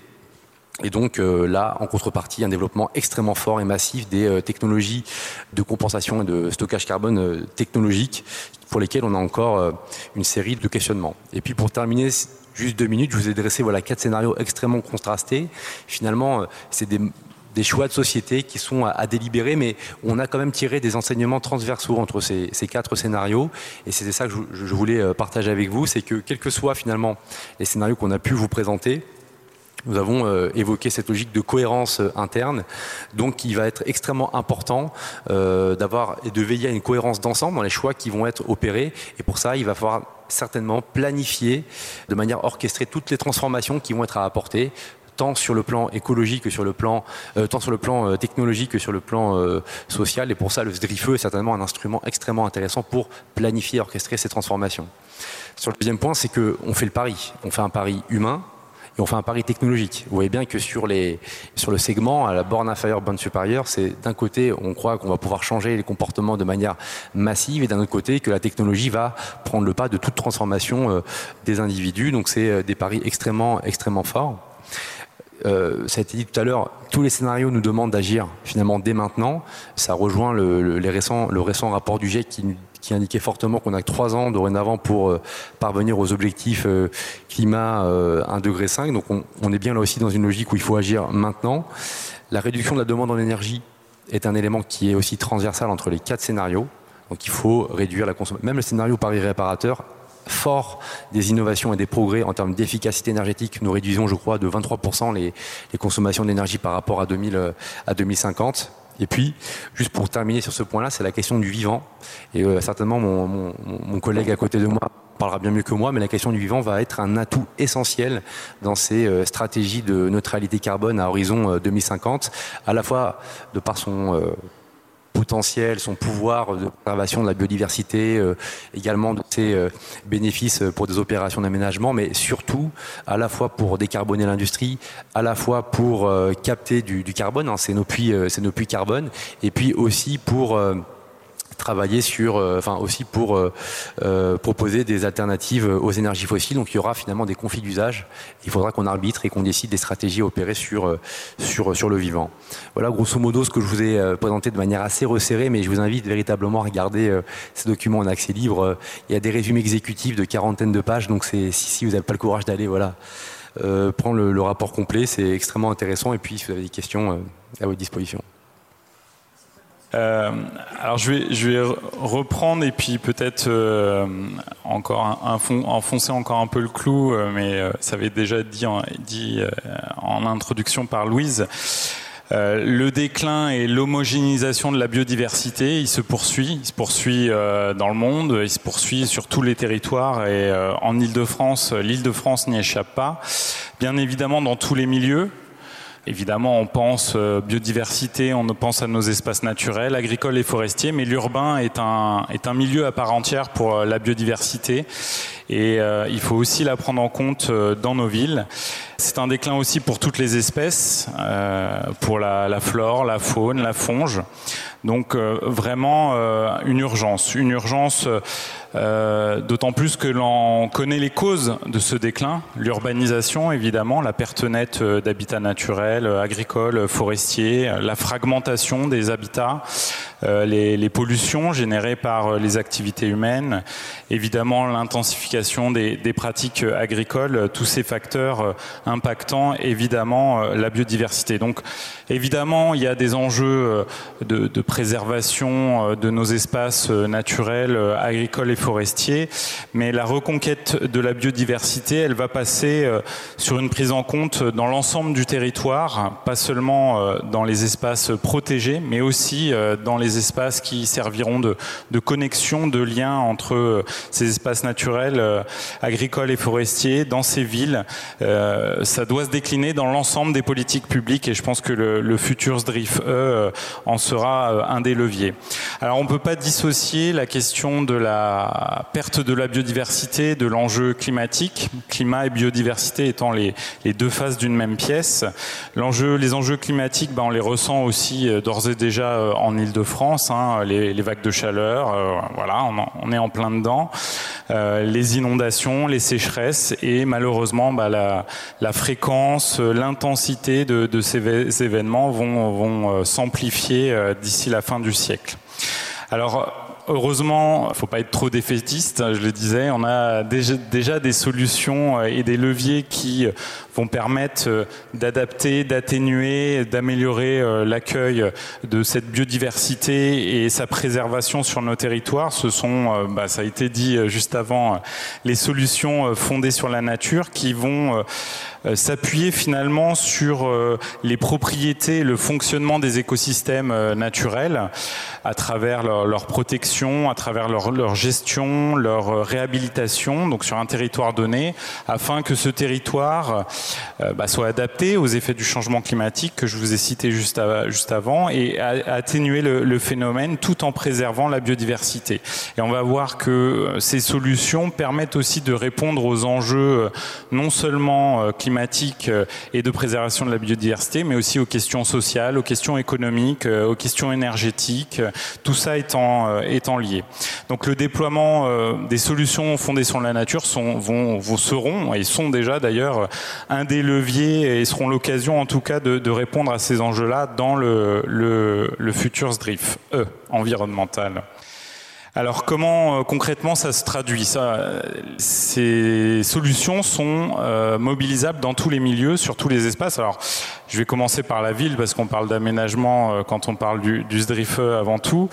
Et donc euh, là, en contrepartie, un développement extrêmement fort et massif des euh, technologies de compensation et de stockage carbone euh, technologiques pour lesquelles on a encore une série de questionnements. Et puis pour terminer, juste deux minutes, je vous ai dressé voilà quatre scénarios extrêmement contrastés. Finalement, c'est des, choix de société qui sont à, délibérer, mais on a quand même tiré des enseignements transversaux entre ces, quatre scénarios. Et c'était ça que je, je voulais partager avec vous, c'est que quels que soient finalement les scénarios qu'on a pu vous présenter, nous avons euh, évoqué cette logique de cohérence euh, interne, donc il va être extrêmement important euh, d'avoir et de veiller à une cohérence d'ensemble dans les choix qui vont être opérés. Et pour ça, il va falloir certainement planifier de manière orchestrée toutes les transformations qui vont être à apporter tant sur le plan écologique que sur le plan, tant sur le plan technologique que sur le plan social. Et pour ça, le SDRIFE est certainement un instrument extrêmement intéressant pour planifier et orchestrer ces transformations. Sur le deuxième point, c'est qu'on fait le pari. On fait un pari humain, on fait un pari technologique. Vous voyez bien que sur le segment, à la borne inférieure, borne supérieure, c'est d'un côté, on croit qu'on va pouvoir changer les comportements de manière massive, et d'un autre côté, que la technologie va prendre le pas de toute transformation euh, des individus. Donc c'est euh, des paris extrêmement, extrêmement forts. Euh, ça a été dit tout à l'heure, tous les scénarios nous demandent d'agir finalement dès maintenant. Ça rejoint le, les récents, le récent rapport du GIEC qui nous qui indiquait fortement qu'on a trois ans dorénavant pour euh, parvenir aux objectifs euh, climat 1,5 euh, degré. Donc on, est bien là aussi dans une logique où il faut agir maintenant. La réduction de la demande en énergie est un élément qui est aussi transversal entre les quatre scénarios. Donc il faut réduire la consommation. Même le scénario Paris réparateur, fort des innovations et des progrès en termes d'efficacité énergétique, nous réduisons, je crois, de 23% les, les consommations d'énergie par rapport à, 2000, à 2050. Et puis, juste pour terminer sur ce point-là, c'est la question du vivant. Et euh, certainement, mon, collègue à côté de moi parlera bien mieux que moi, mais la question du vivant va être un atout essentiel dans ces euh, stratégies de neutralité carbone à horizon 2050, euh, à la fois de par son potentiel, son pouvoir de préservation de la biodiversité, également de ses bénéfices pour des opérations d'aménagement, mais surtout à la fois pour décarboner l'industrie, à la fois pour capter du, carbone, hein, c'est nos c'est nos puits carbone, et puis aussi pour travailler sur, euh, enfin aussi pour euh, euh, proposer des alternatives aux énergies fossiles. Donc il y aura finalement des conflits d'usage. Il faudra qu'on arbitre et qu'on décide des stratégies à opérer sur, sur, sur le vivant. Voilà grosso modo ce que je vous ai présenté de manière assez resserrée, mais je vous invite véritablement à regarder ces documents en accès libre. Il y a des résumés exécutifs de quarantaine de pages, donc si, si vous n'avez pas le courage d'aller, voilà. prendre le, le, rapport complet, c'est extrêmement intéressant. Et puis, si vous avez des questions, à votre disposition. Euh, alors je vais, je vais reprendre et puis peut-être euh, encore enfoncer encore un peu le clou, euh, mais ça avait déjà dit en, dit, en introduction par Louise. le déclin et l'homogénéisation de la biodiversité, il se poursuit, il se poursuit dans le monde, il se poursuit sur tous les territoires et en Île-de-France, l'Île-de-France n'y échappe pas. Bien évidemment dans tous les milieux, Évidemment, on pense euh, biodiversité, on pense à nos espaces naturels, agricoles et forestiers, mais l'urbain est un, est un milieu à part entière pour euh, la biodiversité et euh, il faut aussi la prendre en compte dans nos villes. C'est un déclin aussi pour toutes les espèces, pour la, flore, la faune, la fonge. Donc vraiment une urgence, une urgence euh, d'autant plus que l'on connaît les causes de ce déclin, l'urbanisation évidemment, la perte nette euh, d'habitats naturels, euh, agricoles, forestiers, la fragmentation des habitats, les, pollutions générées par les activités humaines, évidemment l'intensification des, pratiques agricoles, tous ces facteurs impactant évidemment la biodiversité. Donc évidemment il y a des enjeux de, préservation de nos espaces naturels, agricoles et forestiers, mais la reconquête de la biodiversité, elle va passer euh, sur une prise en compte dans l'ensemble du territoire, pas seulement euh, dans les espaces protégés, mais aussi euh, dans les espaces qui serviront de, de connexion, de lien entre ces espaces naturels, agricoles et forestiers, dans ces villes. Ça doit se décliner dans l'ensemble des politiques publiques et je pense que le, futur SDRIF E en sera un des leviers. Alors on ne peut pas dissocier la question de la perte de la biodiversité, de l'enjeu climatique, climat et biodiversité étant les, deux faces d'une même pièce. Les enjeux climatiques, ben, on les ressent aussi euh, d'ores et déjà euh, en Ile-de-France, hein, les, vagues de chaleur, euh, voilà, on, est en plein dedans. Euh, les inondations, les sécheresses et malheureusement bah, la, fréquence, l'intensité de, ces événements vont, vont s'amplifier d'ici la fin du siècle. Alors, heureusement, il ne faut pas être trop défaitiste, je le disais, on a déjà des solutions et des leviers qui vont permettre euh, d'adapter, d'atténuer, d'améliorer euh, l'accueil de cette biodiversité et sa préservation sur nos territoires. Ce sont, euh, bah, ça a été dit juste avant, les solutions fondées sur la nature qui vont s'appuyer finalement sur les propriétés, le fonctionnement des écosystèmes naturels à travers leur, protection, à travers leur, gestion, leur réhabilitation, donc sur un territoire donné, afin que ce territoire bah, soit adapté aux effets du changement climatique que je vous ai cité juste, juste avant et atténuer le, phénomène tout en préservant la biodiversité. Et on va voir que euh, ces solutions permettent aussi de répondre aux enjeux euh, non seulement climatiques et de préservation de la biodiversité, mais aussi aux questions sociales, aux questions économiques, aux questions énergétiques, tout ça étant, étant lié. Donc le déploiement des solutions fondées sur la nature sont, vont, vont seront et sont déjà d'ailleurs un des leviers et seront l'occasion en tout cas de, répondre à ces enjeux-là dans le, le, le futur SDRIF E, environnemental. Alors comment euh, concrètement ça se traduit? Ça, Ces solutions sont euh, mobilisables dans tous les milieux, sur tous les espaces. Alors je vais commencer par la ville parce qu'on parle d'aménagement euh, quand on parle du, du SDRIFE avant tout.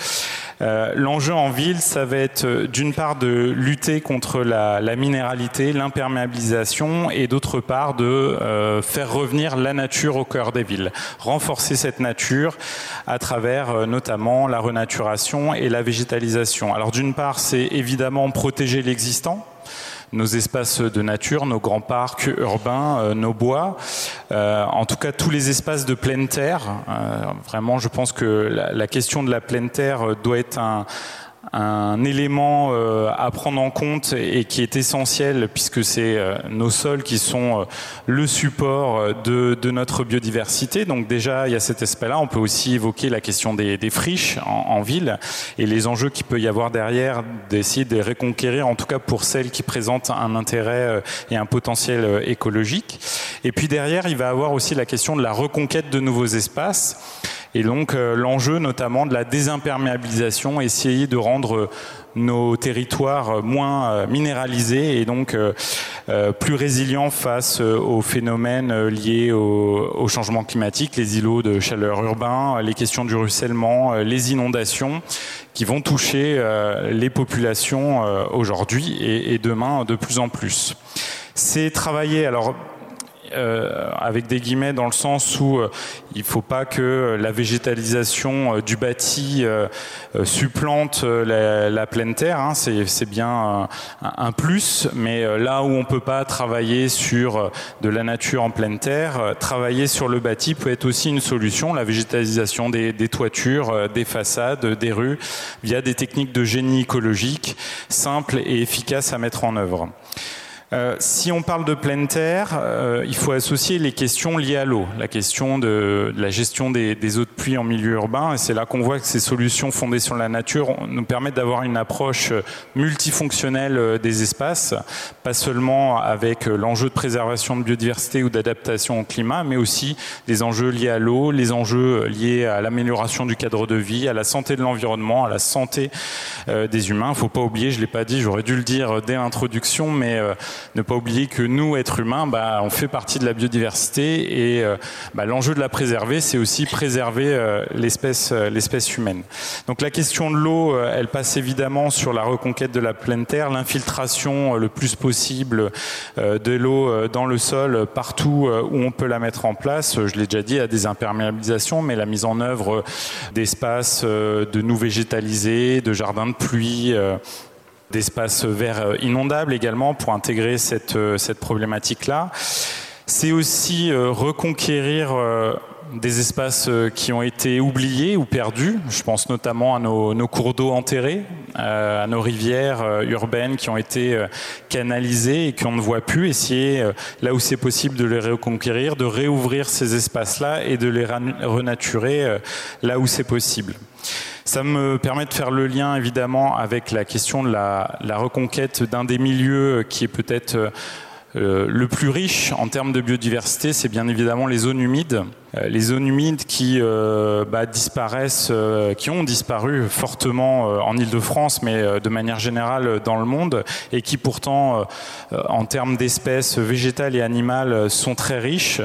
Euh, L'enjeu en ville, ça va être euh, d'une part de lutter contre la, la minéralité, l'imperméabilisation et d'autre part de euh, faire revenir la nature au cœur des villes. Renforcer cette nature à travers euh, notamment la renaturation et la végétalisation. Alors d'une part, c'est évidemment protéger l'existant nos espaces de nature, nos grands parcs urbains, nos bois, en tout cas tous les espaces de pleine terre. vraiment, je pense que la, la question de la pleine terre doit être un un élément euh, à prendre en compte et qui est essentiel puisque c'est euh, nos sols qui sont euh, le support de, de, notre biodiversité. Donc déjà, il y a cet aspect-là. On peut aussi évoquer la question des, des friches en, en, ville et les enjeux qu'il peut y avoir derrière d'essayer de les reconquérir, en tout cas pour celles qui présentent un intérêt et un potentiel écologique. Et puis derrière, il va avoir aussi la question de la reconquête de nouveaux espaces. Et donc euh, l'enjeu notamment de la désimperméabilisation, essayer de rendre euh, nos territoires moins euh, minéralisés et donc plus résilients face aux phénomènes liés au, changement climatique, les îlots de chaleur urbains, les questions du ruissellement, les inondations qui vont toucher les populations aujourd'hui et demain de plus en plus. C'est travailler alors euh, avec des guillemets dans le sens où euh, il ne faut pas que la végétalisation euh, du bâti supplante la, pleine terre. Hein, c'est bien un, plus, mais là où on peut pas travailler sur de la nature en pleine terre, travailler sur le bâti peut être aussi une solution. La végétalisation des, des toitures, des façades, des rues, via des techniques de génie écologique simples et efficaces à mettre en œuvre. Euh, si on parle de pleine terre, euh, il faut associer les questions liées à l'eau, la question de, de la gestion des, des, eaux de pluie en milieu urbain, et c'est là qu'on voit que ces solutions fondées sur la nature nous permettent d'avoir une approche multifonctionnelle euh, des espaces, pas seulement avec euh, l'enjeu de préservation de biodiversité ou d'adaptation au climat, mais aussi les enjeux liés à l'eau, les enjeux liés à l'amélioration du cadre de vie, à la santé de l'environnement, à la santé euh, des humains. Faut pas oublier, je l'ai pas dit, j'aurais dû le dire dès l'introduction, mais ne pas oublier que nous, êtres humains, bah, on fait partie de la biodiversité et euh, bah, l'enjeu de la préserver, c'est aussi préserver euh, l'espèce, euh, l'espèce humaine. Donc la question de l'eau, elle passe évidemment sur la reconquête de la pleine terre, l'infiltration le plus possible de l'eau dans le sol partout où on peut la mettre en place. Je l'ai déjà dit, à des imperméabilisations, mais la mise en œuvre d'espaces de nous végétalisés, de jardins de pluie, d'espaces verts euh, inondables également pour intégrer cette, euh, cette problématique-là. C'est aussi euh, reconquérir des espaces qui ont été oubliés ou perdus. Je pense notamment à nos, cours d'eau enterrés, à nos rivières urbaines qui ont été canalisées et qu'on ne voit plus. Essayer, là où c'est possible, de les reconquérir, de réouvrir ces espaces-là et de les renaturer là où c'est possible. Ça me permet de faire le lien évidemment avec la question de la, reconquête d'un des milieux qui est peut-être euh, le plus riche en termes de biodiversité, c'est bien évidemment les zones humides. Euh, les zones humides qui euh, bah, disparaissent, euh, qui ont disparu fortement en Ile-de-France, mais de manière générale dans le monde, et qui pourtant, en termes d'espèces végétales et animales, sont très riches.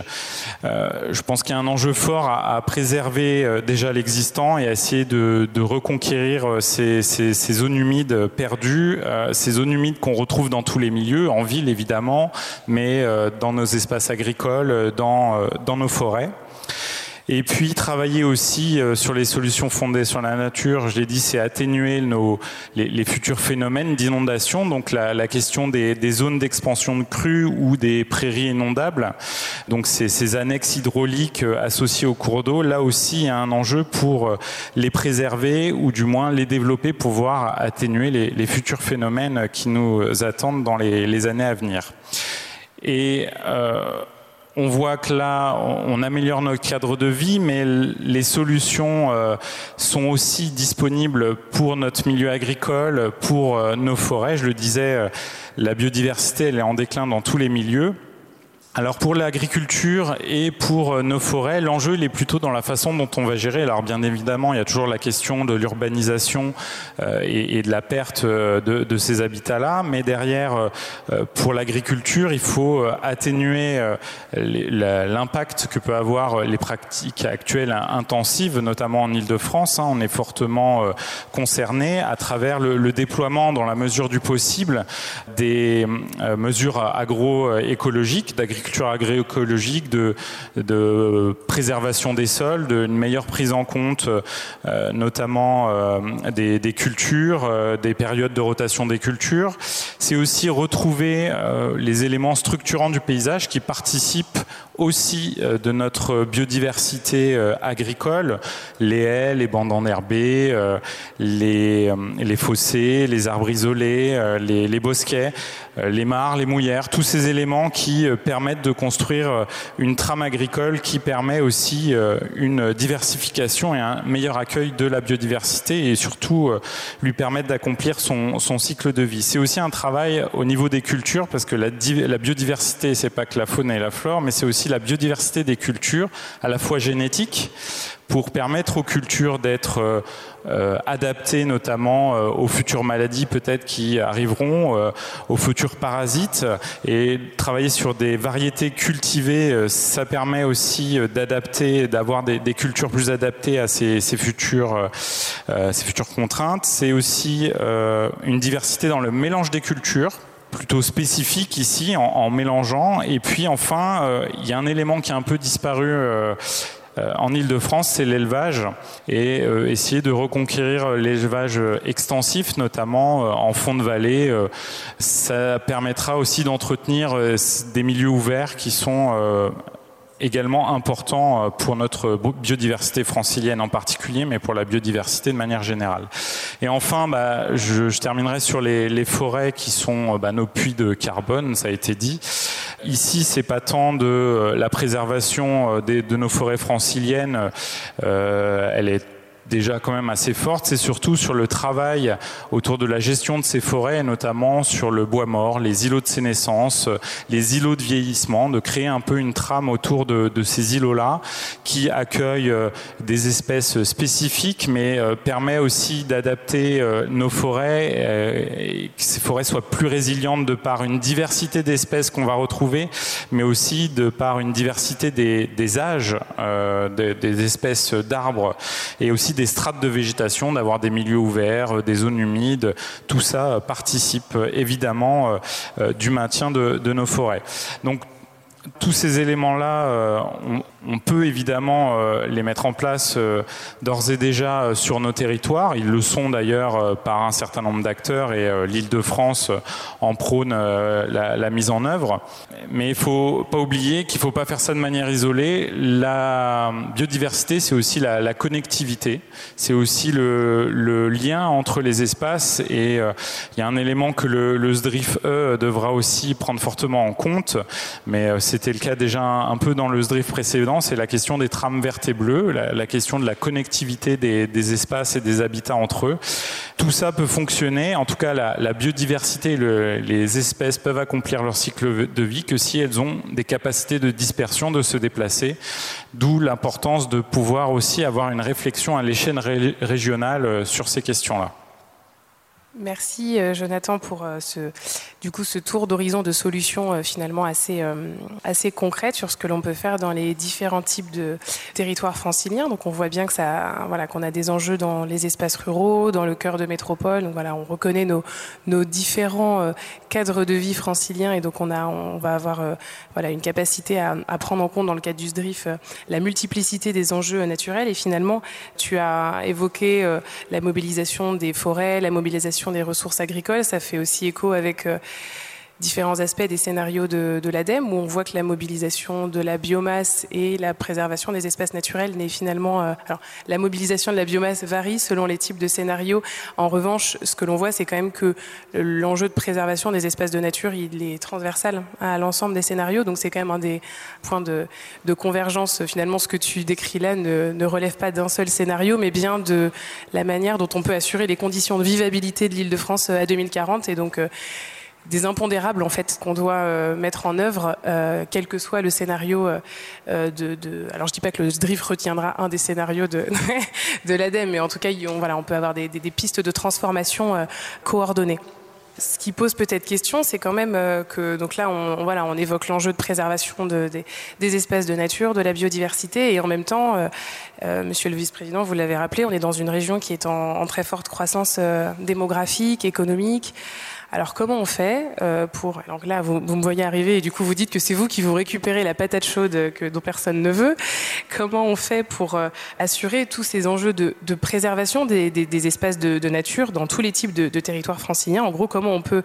je pense qu'il y a un enjeu fort à, à préserver déjà l'existant et à essayer de, de reconquérir ces, ces, ces, zones humides perdues, ces zones humides qu'on retrouve dans tous les milieux, en ville évidemment, mais dans nos espaces agricoles, dans, dans nos forêts. Et puis travailler aussi euh, sur les solutions fondées sur la nature. Je l'ai dit, c'est atténuer nos, les, futurs phénomènes d'inondation. Donc la, question des, zones d'expansion de crues ou des prairies inondables. Donc ces, annexes hydrauliques euh, associées au cours d'eau. Là aussi, il y a un enjeu pour euh, les préserver ou du moins les développer pour pouvoir atténuer les, futurs phénomènes qui nous attendent dans les, années à venir. Et on voit que là, on améliore notre cadre de vie, mais les solutions euh, sont aussi disponibles pour notre milieu agricole, pour euh, nos forêts. Je le disais, euh, la biodiversité, elle est en déclin dans tous les milieux. Alors pour l'agriculture et pour euh, nos forêts, l'enjeu il est plutôt dans la façon dont on va gérer. Alors bien évidemment, il y a toujours la question de l'urbanisation euh, et, de la perte euh, de, ces habitats-là, mais derrière, pour l'agriculture, il faut atténuer l'impact que peut avoir les pratiques actuelles intensives, notamment en Ile-de-France. Hein, on est fortement concerné à travers le, déploiement, dans la mesure du possible, des mesures agroécologiques d'agriculture d'agriculture agroécologique, de, de préservation des sols, d'une meilleure prise en compte notamment des, des, cultures, des périodes de rotation des cultures. C'est aussi retrouver les éléments structurants du paysage qui participent aussi euh, de notre biodiversité euh, agricole, les haies, les bandes enherbées, euh, les, fossés, les arbres isolés, les, bosquets, les mares, les mouillères, tous ces éléments qui permettent de construire une trame agricole qui permet aussi une diversification et un meilleur accueil de la biodiversité et surtout lui permettre d'accomplir son, son, cycle de vie. C'est aussi un travail au niveau des cultures parce que la, la biodiversité, c'est pas que la faune et la flore, mais c'est aussi la biodiversité des cultures, à la fois génétique, pour permettre aux cultures d'être euh, euh, adaptées notamment euh, aux futures maladies peut-être qui arriveront, aux futurs parasites, et travailler sur des variétés cultivées, ça permet aussi d'adapter, d'avoir des, cultures plus adaptées à ces, futures, ces futures contraintes. C'est aussi une diversité dans le mélange des cultures plutôt spécifique ici en, mélangeant. Et puis enfin, euh, il y a un élément qui a un peu disparu. Euh, euh, en Ile-de-France, c'est l'élevage et essayer de reconquérir l'élevage extensif, notamment en fond de vallée. ça permettra aussi d'entretenir des milieux ouverts qui sont également important euh, pour notre biodiversité francilienne en particulier, mais pour la biodiversité de manière générale. Et enfin, bah, je, terminerai sur les, forêts qui sont euh, bah, nos puits de carbone, ça a été dit. Ici, c'est pas tant de euh, la préservation de nos forêts franciliennes, elle est déjà quand même assez forte, c'est surtout sur le travail autour de la gestion de ces forêts, notamment sur le bois mort, les îlots de sénescence, les îlots de vieillissement, de créer un peu une trame autour de, ces îlots-là qui accueillent euh, des espèces spécifiques, mais euh, permet aussi d'adapter euh, nos forêts et que ces forêts soient plus résilientes de par une diversité d'espèces qu'on va retrouver, mais aussi de par une diversité des, des âges des, des espèces d'arbres et aussi des strates de végétation, d'avoir des milieux ouverts, euh, des zones humides, tout ça euh, participe euh, évidemment du maintien de, nos forêts. Donc tous ces éléments-là, on, peut évidemment euh, les mettre en place euh, d'ores et déjà sur nos territoires. Ils le sont d'ailleurs par un certain nombre d'acteurs et l'Île-de-France en prône la, mise en œuvre. Mais il faut pas oublier qu'il ne faut pas faire ça de manière isolée. La biodiversité, c'est aussi la, connectivité, c'est aussi le, lien entre les espaces et il y a un élément que le, le SDRIF E devra aussi prendre fortement en compte, mais c'était le cas déjà un, peu dans le SDRIF précédent, c'est la question des trames vertes et bleues, la, question de la connectivité des, espaces et des habitats entre eux. Tout ça peut fonctionner, en tout cas la, biodiversité, les espèces peuvent accomplir leur cycle de vie que si elles ont des capacités de dispersion, de se déplacer, d'où l'importance de pouvoir aussi avoir une réflexion à l'échelle régionale euh, sur ces questions-là. Merci euh, Jonathan pour euh, ce, du coup, ce tour d'horizon de solutions euh, finalement assez, assez concrètes sur ce que l'on peut faire dans les différents types de territoires franciliens. Donc on voit bien que ça, voilà, qu'on a des enjeux dans les espaces ruraux, dans le cœur de métropole. Donc voilà, on reconnaît nos, nos différents cadres de vie franciliens et donc on a, on va avoir voilà une capacité à, à, prendre en compte dans le cadre du SDRIF la multiplicité des enjeux naturels. Et finalement, tu as évoqué la mobilisation des forêts, la mobilisation des ressources agricoles. Ça fait aussi écho avec euh, différents aspects des scénarios de, de l'ADEME, où on voit que la mobilisation de la biomasse et la préservation des espaces naturels n'est finalement... Euh, alors, la mobilisation de la biomasse varie selon les types de scénarios. En revanche, ce que l'on voit, c'est quand même que l'enjeu de préservation des espaces de nature, il est transversal à l'ensemble des scénarios. Donc, c'est quand même un des points de, convergence. Finalement, ce que tu décris là ne, relève pas d'un seul scénario, mais bien de la manière dont on peut assurer les conditions de vivabilité de l'île de France à 2040. Et donc, euh, des impondérables en fait qu'on doit euh, mettre en œuvre, euh, quel que soit le scénario euh, de, de, Alors je dis pas que le SDRIF retiendra un des scénarios de, de l'ADEME, mais en tout cas, on, voilà, on peut avoir des, des, pistes de transformation coordonnées. Ce qui pose peut-être question, c'est quand même que donc là, on, voilà, on évoque l'enjeu de préservation de, des, des, espaces de nature, de la biodiversité, et en même temps, euh, Monsieur le vice-président, vous l'avez rappelé, on est dans une région qui est en, en très forte croissance démographique, économique Alors comment on fait euh, pour... Alors là, vous, vous, me voyez arriver et du coup vous dites que c'est vous qui vous récupérez la patate chaude que, dont personne ne veut. Comment on fait pour euh, assurer tous ces enjeux de, préservation des, espaces de, nature dans tous les types de, territoires franciliens? En gros, comment on peut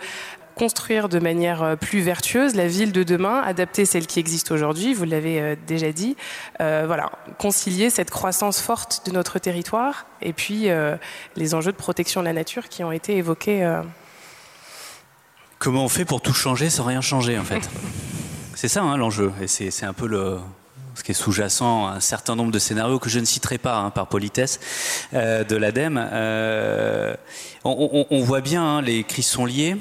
construire de manière euh, plus vertueuse la ville de demain, adapter celle qui existe aujourd'hui, vous l'avez euh, déjà dit, euh, voilà, concilier cette croissance forte de notre territoire et puis euh, les enjeux de protection de la nature qui ont été évoqués. Euh... Comment on fait pour tout changer sans rien changer en fait C'est ça hein, l'enjeu et c'est un peu le, ce qui est sous-jacent à un certain nombre de scénarios que je ne citerai pas hein, par politesse euh, de l'ADEME. Euh, on, on, on, voit bien, hein, les crises sont liées.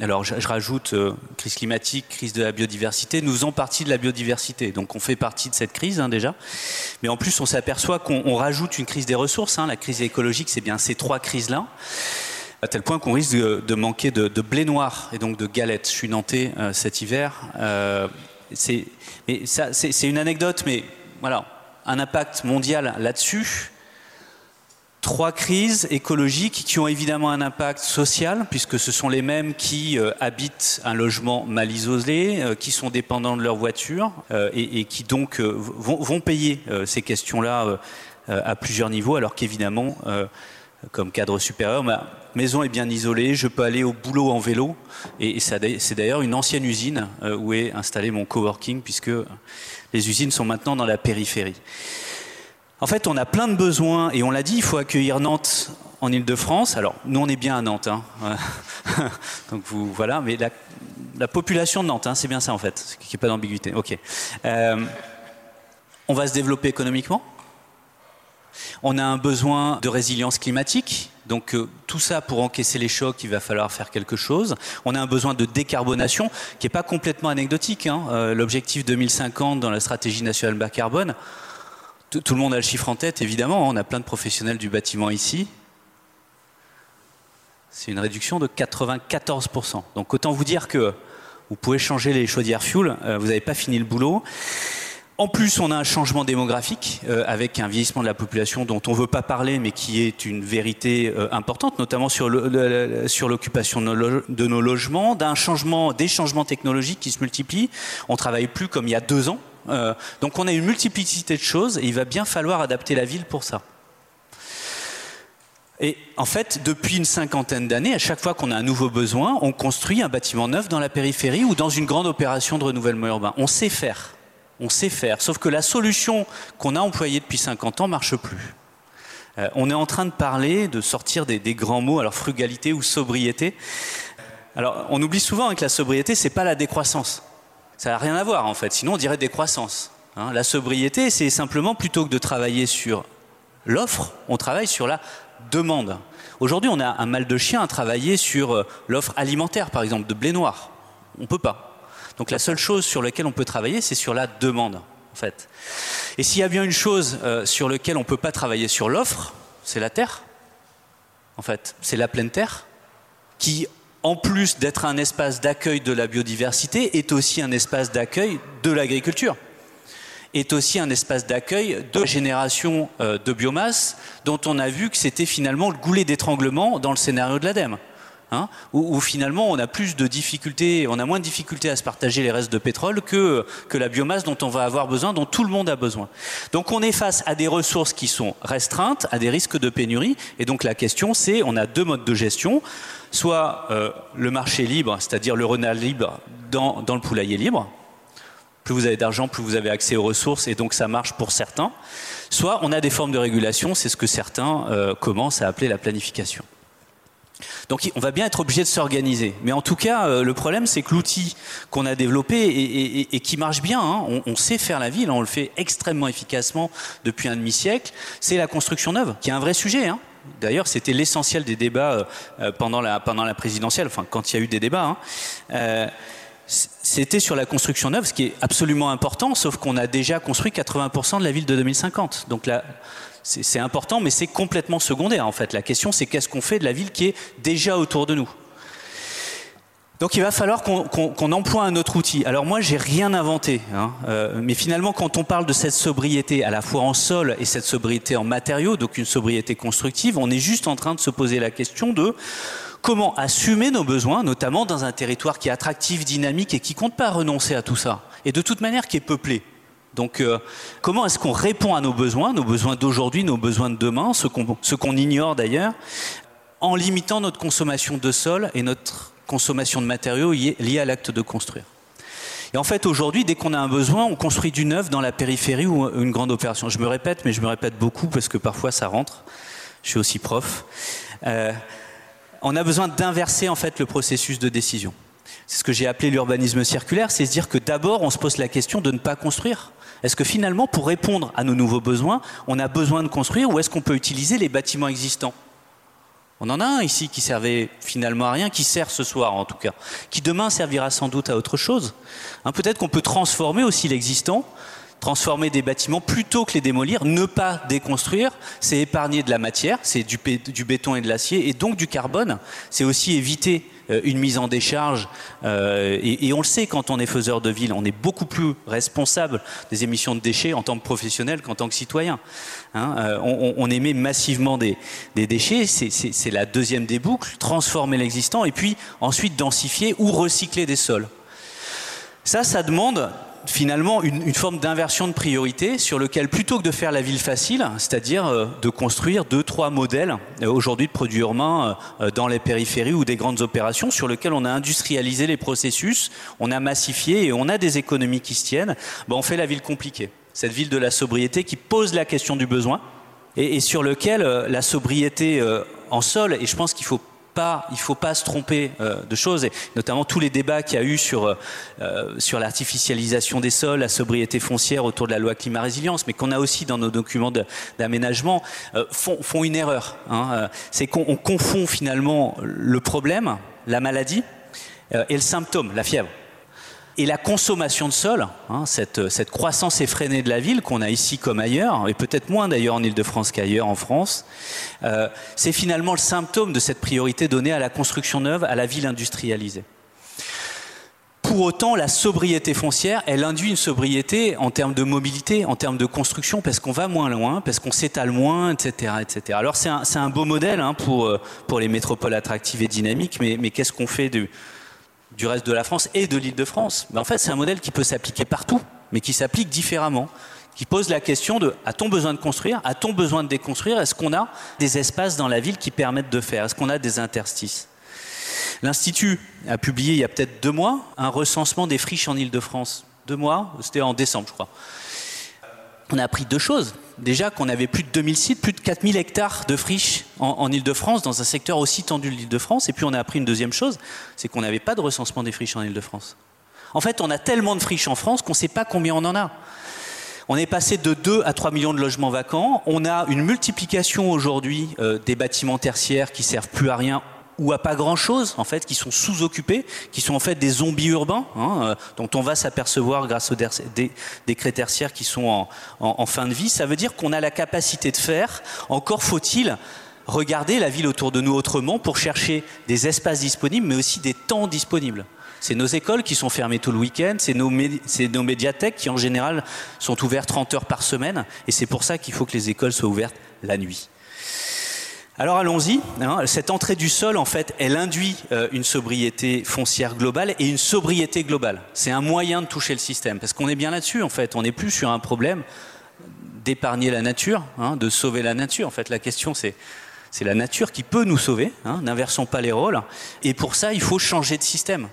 Alors je, je rajoute euh, crise climatique, crise de la biodiversité. Nous faisons partie de la biodiversité, donc on fait partie de cette crise hein, déjà. Mais en plus, on s'aperçoit qu'on rajoute une crise des ressources. La crise écologique, c'est bien ces trois crises-là à tel point qu'on risque de, manquer de, blé noir et donc de galettes. Je suis nantais euh, cet hiver. Euh, c'est une anecdote, mais voilà, un impact mondial là-dessus. Trois crises écologiques qui ont évidemment un impact social, puisque ce sont les mêmes qui euh, habitent un logement mal isolé, qui sont dépendants de leur voiture et, qui donc vont, payer ces questions-là à plusieurs niveaux, alors qu'évidemment, comme cadre supérieur, ma maison est bien isolée, je peux aller au boulot en vélo, et, c'est d'ailleurs une ancienne usine où est installé mon coworking, puisque les usines sont maintenant dans la périphérie. En fait, on a plein de besoins et on l'a dit, il faut accueillir Nantes en Ile-de-France. Alors, nous, on est bien à Nantes. Hein. Donc, vous, voilà, mais la, la population de Nantes, hein, c'est bien ça en fait, qu'il n'y ait pas d'ambiguïté. Ok. Euh, on va se développer économiquement? On a un besoin de résilience climatique. Donc euh, tout ça pour encaisser les chocs, il va falloir faire quelque chose. On a un besoin de décarbonation qui n'est pas complètement anecdotique. Hein. Euh, L'objectif 2050 dans la stratégie nationale bas carbone, tout le monde a le chiffre en tête, évidemment. On a plein de professionnels du bâtiment ici. C'est une réduction de 94%. Donc autant vous dire que vous pouvez changer les chaudières fuel, euh, vous n'avez pas fini le boulot. En plus, on a un changement démographique euh, avec un vieillissement de la population dont on ne veut pas parler, mais qui est une vérité euh, importante, notamment sur l'occupation de, nos logements, d'un changement, des changements technologiques qui se multiplient. On travaille plus comme il y a deux ans. Euh, donc on a une multiplicité de choses et il va bien falloir adapter la ville pour ça. Et en fait, depuis une cinquantaine d'années, à chaque fois qu'on a un nouveau besoin, on construit un bâtiment neuf dans la périphérie ou dans une grande opération de renouvellement urbain. On sait faire. On sait faire. Sauf que la solution qu'on a employée depuis 50 ans marche plus. Euh, on est en train de parler, de sortir des, grands mots, alors frugalité ou sobriété. Alors, on oublie souvent hein, que la sobriété, c'est pas la décroissance. Ça n'a rien à voir en fait, sinon on dirait décroissance. Hein. La sobriété, c'est simplement plutôt que de travailler sur l'offre, on travaille sur la demande. Aujourd'hui, on a un mal de chien à travailler sur euh, l'offre alimentaire, par exemple, de blé noir. On ne peut pas. Donc la seule chose sur laquelle on peut travailler, c'est sur la demande, en fait. Et s'il y a bien une chose euh, sur laquelle on ne peut pas travailler sur l'offre, c'est la terre. En fait, c'est la pleine terre qui en plus d'être un espace d'accueil de la biodiversité, est aussi un espace d'accueil de l'agriculture, est aussi un espace d'accueil de génération euh, de biomasse, dont on a vu que c'était finalement le goulet d'étranglement dans le scénario de l'ADEME. Hein, où, finalement on a moins de difficultés à se partager les restes de pétrole que, la biomasse dont on va avoir besoin, dont tout le monde a besoin. Donc on est face à des ressources qui sont restreintes, à des risques de pénurie, et donc la question c'est, on a deux modes de gestion, soit euh, le marché libre, c'est-à-dire le renal libre dans, dans le poulailler libre, plus vous avez d'argent, plus vous avez accès aux ressources, et donc ça marche pour certains. Soit on a des formes de régulation, c'est ce que certains euh, commencent à appeler la planification. Donc on va bien être obligé de s'organiser. Mais en tout cas, euh, le problème, c'est que l'outil qu'on a développé et, qui marche bien, hein, on, sait faire la ville, on le fait extrêmement efficacement depuis un demi-siècle, c'est la construction neuve, qui est un vrai sujet. Hein. D'ailleurs, c'était l'essentiel des débats euh, pendant, la, pendant la présidentielle, enfin quand il y a eu des débats. Hein. Euh, c'était sur la construction neuve, ce qui est absolument important, sauf qu'on a déjà construit 80% de la ville de 2050. Donc là, c'est important, mais c'est complètement secondaire en fait. La question, c'est qu'est-ce qu'on fait de la ville qui est déjà autour de nous? Donc il va falloir qu'on qu qu emploie un autre outil. Alors moi, j'ai rien inventé, hein, euh, mais finalement, quand on parle de cette sobriété à la fois en sol et cette sobriété en matériaux, donc une sobriété constructive, on est juste en train de se poser la question de comment assumer nos besoins, notamment dans un territoire qui est attractif, dynamique et qui compte pas renoncer à tout ça, et de toute manière qui est peuplé. Donc, euh, comment est-ce qu'on répond à nos besoins, nos besoins d'aujourd'hui, nos besoins de demain, ce qu'on ignore d'ailleurs, en limitant notre consommation de sol et notre consommation de matériaux liés à l'acte de construire? Et en fait, aujourd'hui, dès qu'on a un besoin, on construit du neuf dans la périphérie ou une grande opération. Je me répète, mais je me répète beaucoup parce que parfois ça rentre. Je suis aussi prof. Euh, on a besoin d'inverser en fait le processus de décision. C'est ce que j'ai appelé l'urbanisme circulaire, c'est se dire que d'abord on se pose la question de ne pas construire. Est-ce que finalement, pour répondre à nos nouveaux besoins, on a besoin de construire ou est-ce qu'on peut utiliser les bâtiments existants? On en a un ici qui servait finalement à rien, qui sert ce soir en tout cas, qui demain servira sans doute à autre chose. Hein, peut-être qu'on peut transformer aussi l'existant, transformer des bâtiments plutôt que les démolir, ne pas déconstruire, c'est épargner de la matière, c'est du, béton et de l'acier, et donc du carbone. C'est aussi éviter une mise en décharge. Euh, et, on le sait quand on est faiseur de ville, on est beaucoup plus responsable des émissions de déchets en tant que professionnel qu'en tant que citoyen. Hein. Euh, on, émet massivement des, des déchets, c'est la deuxième des boucles, transformer l'existant et puis ensuite densifier ou recycler des sols. Ça, ça demande finalement une, forme d'inversion de priorité sur lequel, plutôt que de faire la ville facile, c'est-à-dire euh, de construire deux, trois modèles euh, aujourd'hui de produits urbains euh, dans les périphéries ou des grandes opérations, sur lequel on a industrialisé les processus, on a massifié et on a des économies qui se tiennent, ben, on fait la ville compliquée. Cette ville de la sobriété qui pose la question du besoin et, et sur lequel la sobriété en sol, et je pense qu'il faut il ne faut pas se tromper euh, de choses, et notamment tous les débats qu'il y a eu sur, euh, euh, sur l'artificialisation des sols, la sobriété foncière autour de la loi climat résilience, mais qu'on a aussi dans nos documents d'aménagement, font, font, une erreur. Hein, C'est qu'on confond finalement le problème, la maladie, et le symptôme, la fièvre. Et la consommation de sol, hein, cette, croissance effrénée de la ville qu'on a ici comme ailleurs, et peut-être moins d'ailleurs en Ile-de-France qu'ailleurs en France, euh, c'est finalement le symptôme de cette priorité donnée à la construction neuve, à la ville industrialisée. Pour autant, la sobriété foncière, elle induit une sobriété en termes de mobilité, en termes de construction, parce qu'on va moins loin, parce qu'on s'étale moins, etc., etc. Alors c'est un, beau modèle hein, pour, euh, pour les métropoles attractives et dynamiques, mais qu'est-ce qu'on fait de, du reste de la France et de l'île de France. en fait, c'est un modèle qui peut s'appliquer partout, mais qui s'applique différemment, qui pose la question de a-t-on besoin de construire? A-t-on besoin de déconstruire? Est-ce qu'on a des espaces dans la ville qui permettent de faire? Est-ce qu'on a des interstices? L'Institut a publié il y a peut-être deux mois un recensement des friches en île de France. Deux mois? C'était en décembre, je crois. On a appris deux choses déjà qu'on avait plus de 2000 sites, plus de 4000 hectares de friches en, Ile-de-France, dans un secteur aussi tendu de l'Ile-de-France. Et puis on a appris une deuxième chose, c'est qu'on n'avait pas de recensement des friches en Ile-de-France. En fait, on a tellement de friches en France qu'on ne sait pas combien on en a. On est passé de 2 à 3 millions de logements vacants. On a une multiplication aujourd'hui euh, des bâtiments tertiaires qui servent plus à rien ou à pas grand-chose, en fait, qui sont sous-occupés, qui sont en fait des zombies urbains, hein, euh, dont on va s'apercevoir grâce aux décrets tertiaires qui sont en, fin de vie. Ça veut dire qu'on a la capacité de faire. Encore faut-il regarder la ville autour de nous autrement pour chercher des espaces disponibles, mais aussi des temps disponibles. C'est nos écoles qui sont fermées tout le week-end, c'est nos, nos, médiathèques qui en général sont ouvertes 30 heures par semaine, et c'est pour ça qu'il faut que les écoles soient ouvertes la nuit. Alors allons-y. Hein. Cette entrée du sol, en fait, elle induit euh, une sobriété foncière globale et une sobriété globale. C'est un moyen de toucher le système, parce qu'on est bien là-dessus, en fait. On n'est plus sur un problème d'épargner la nature, hein, de sauver la nature. En fait, la question, c'est c'est la nature qui peut nous sauver. Hein. N'inversons pas les rôles. Et pour ça, il faut changer de système.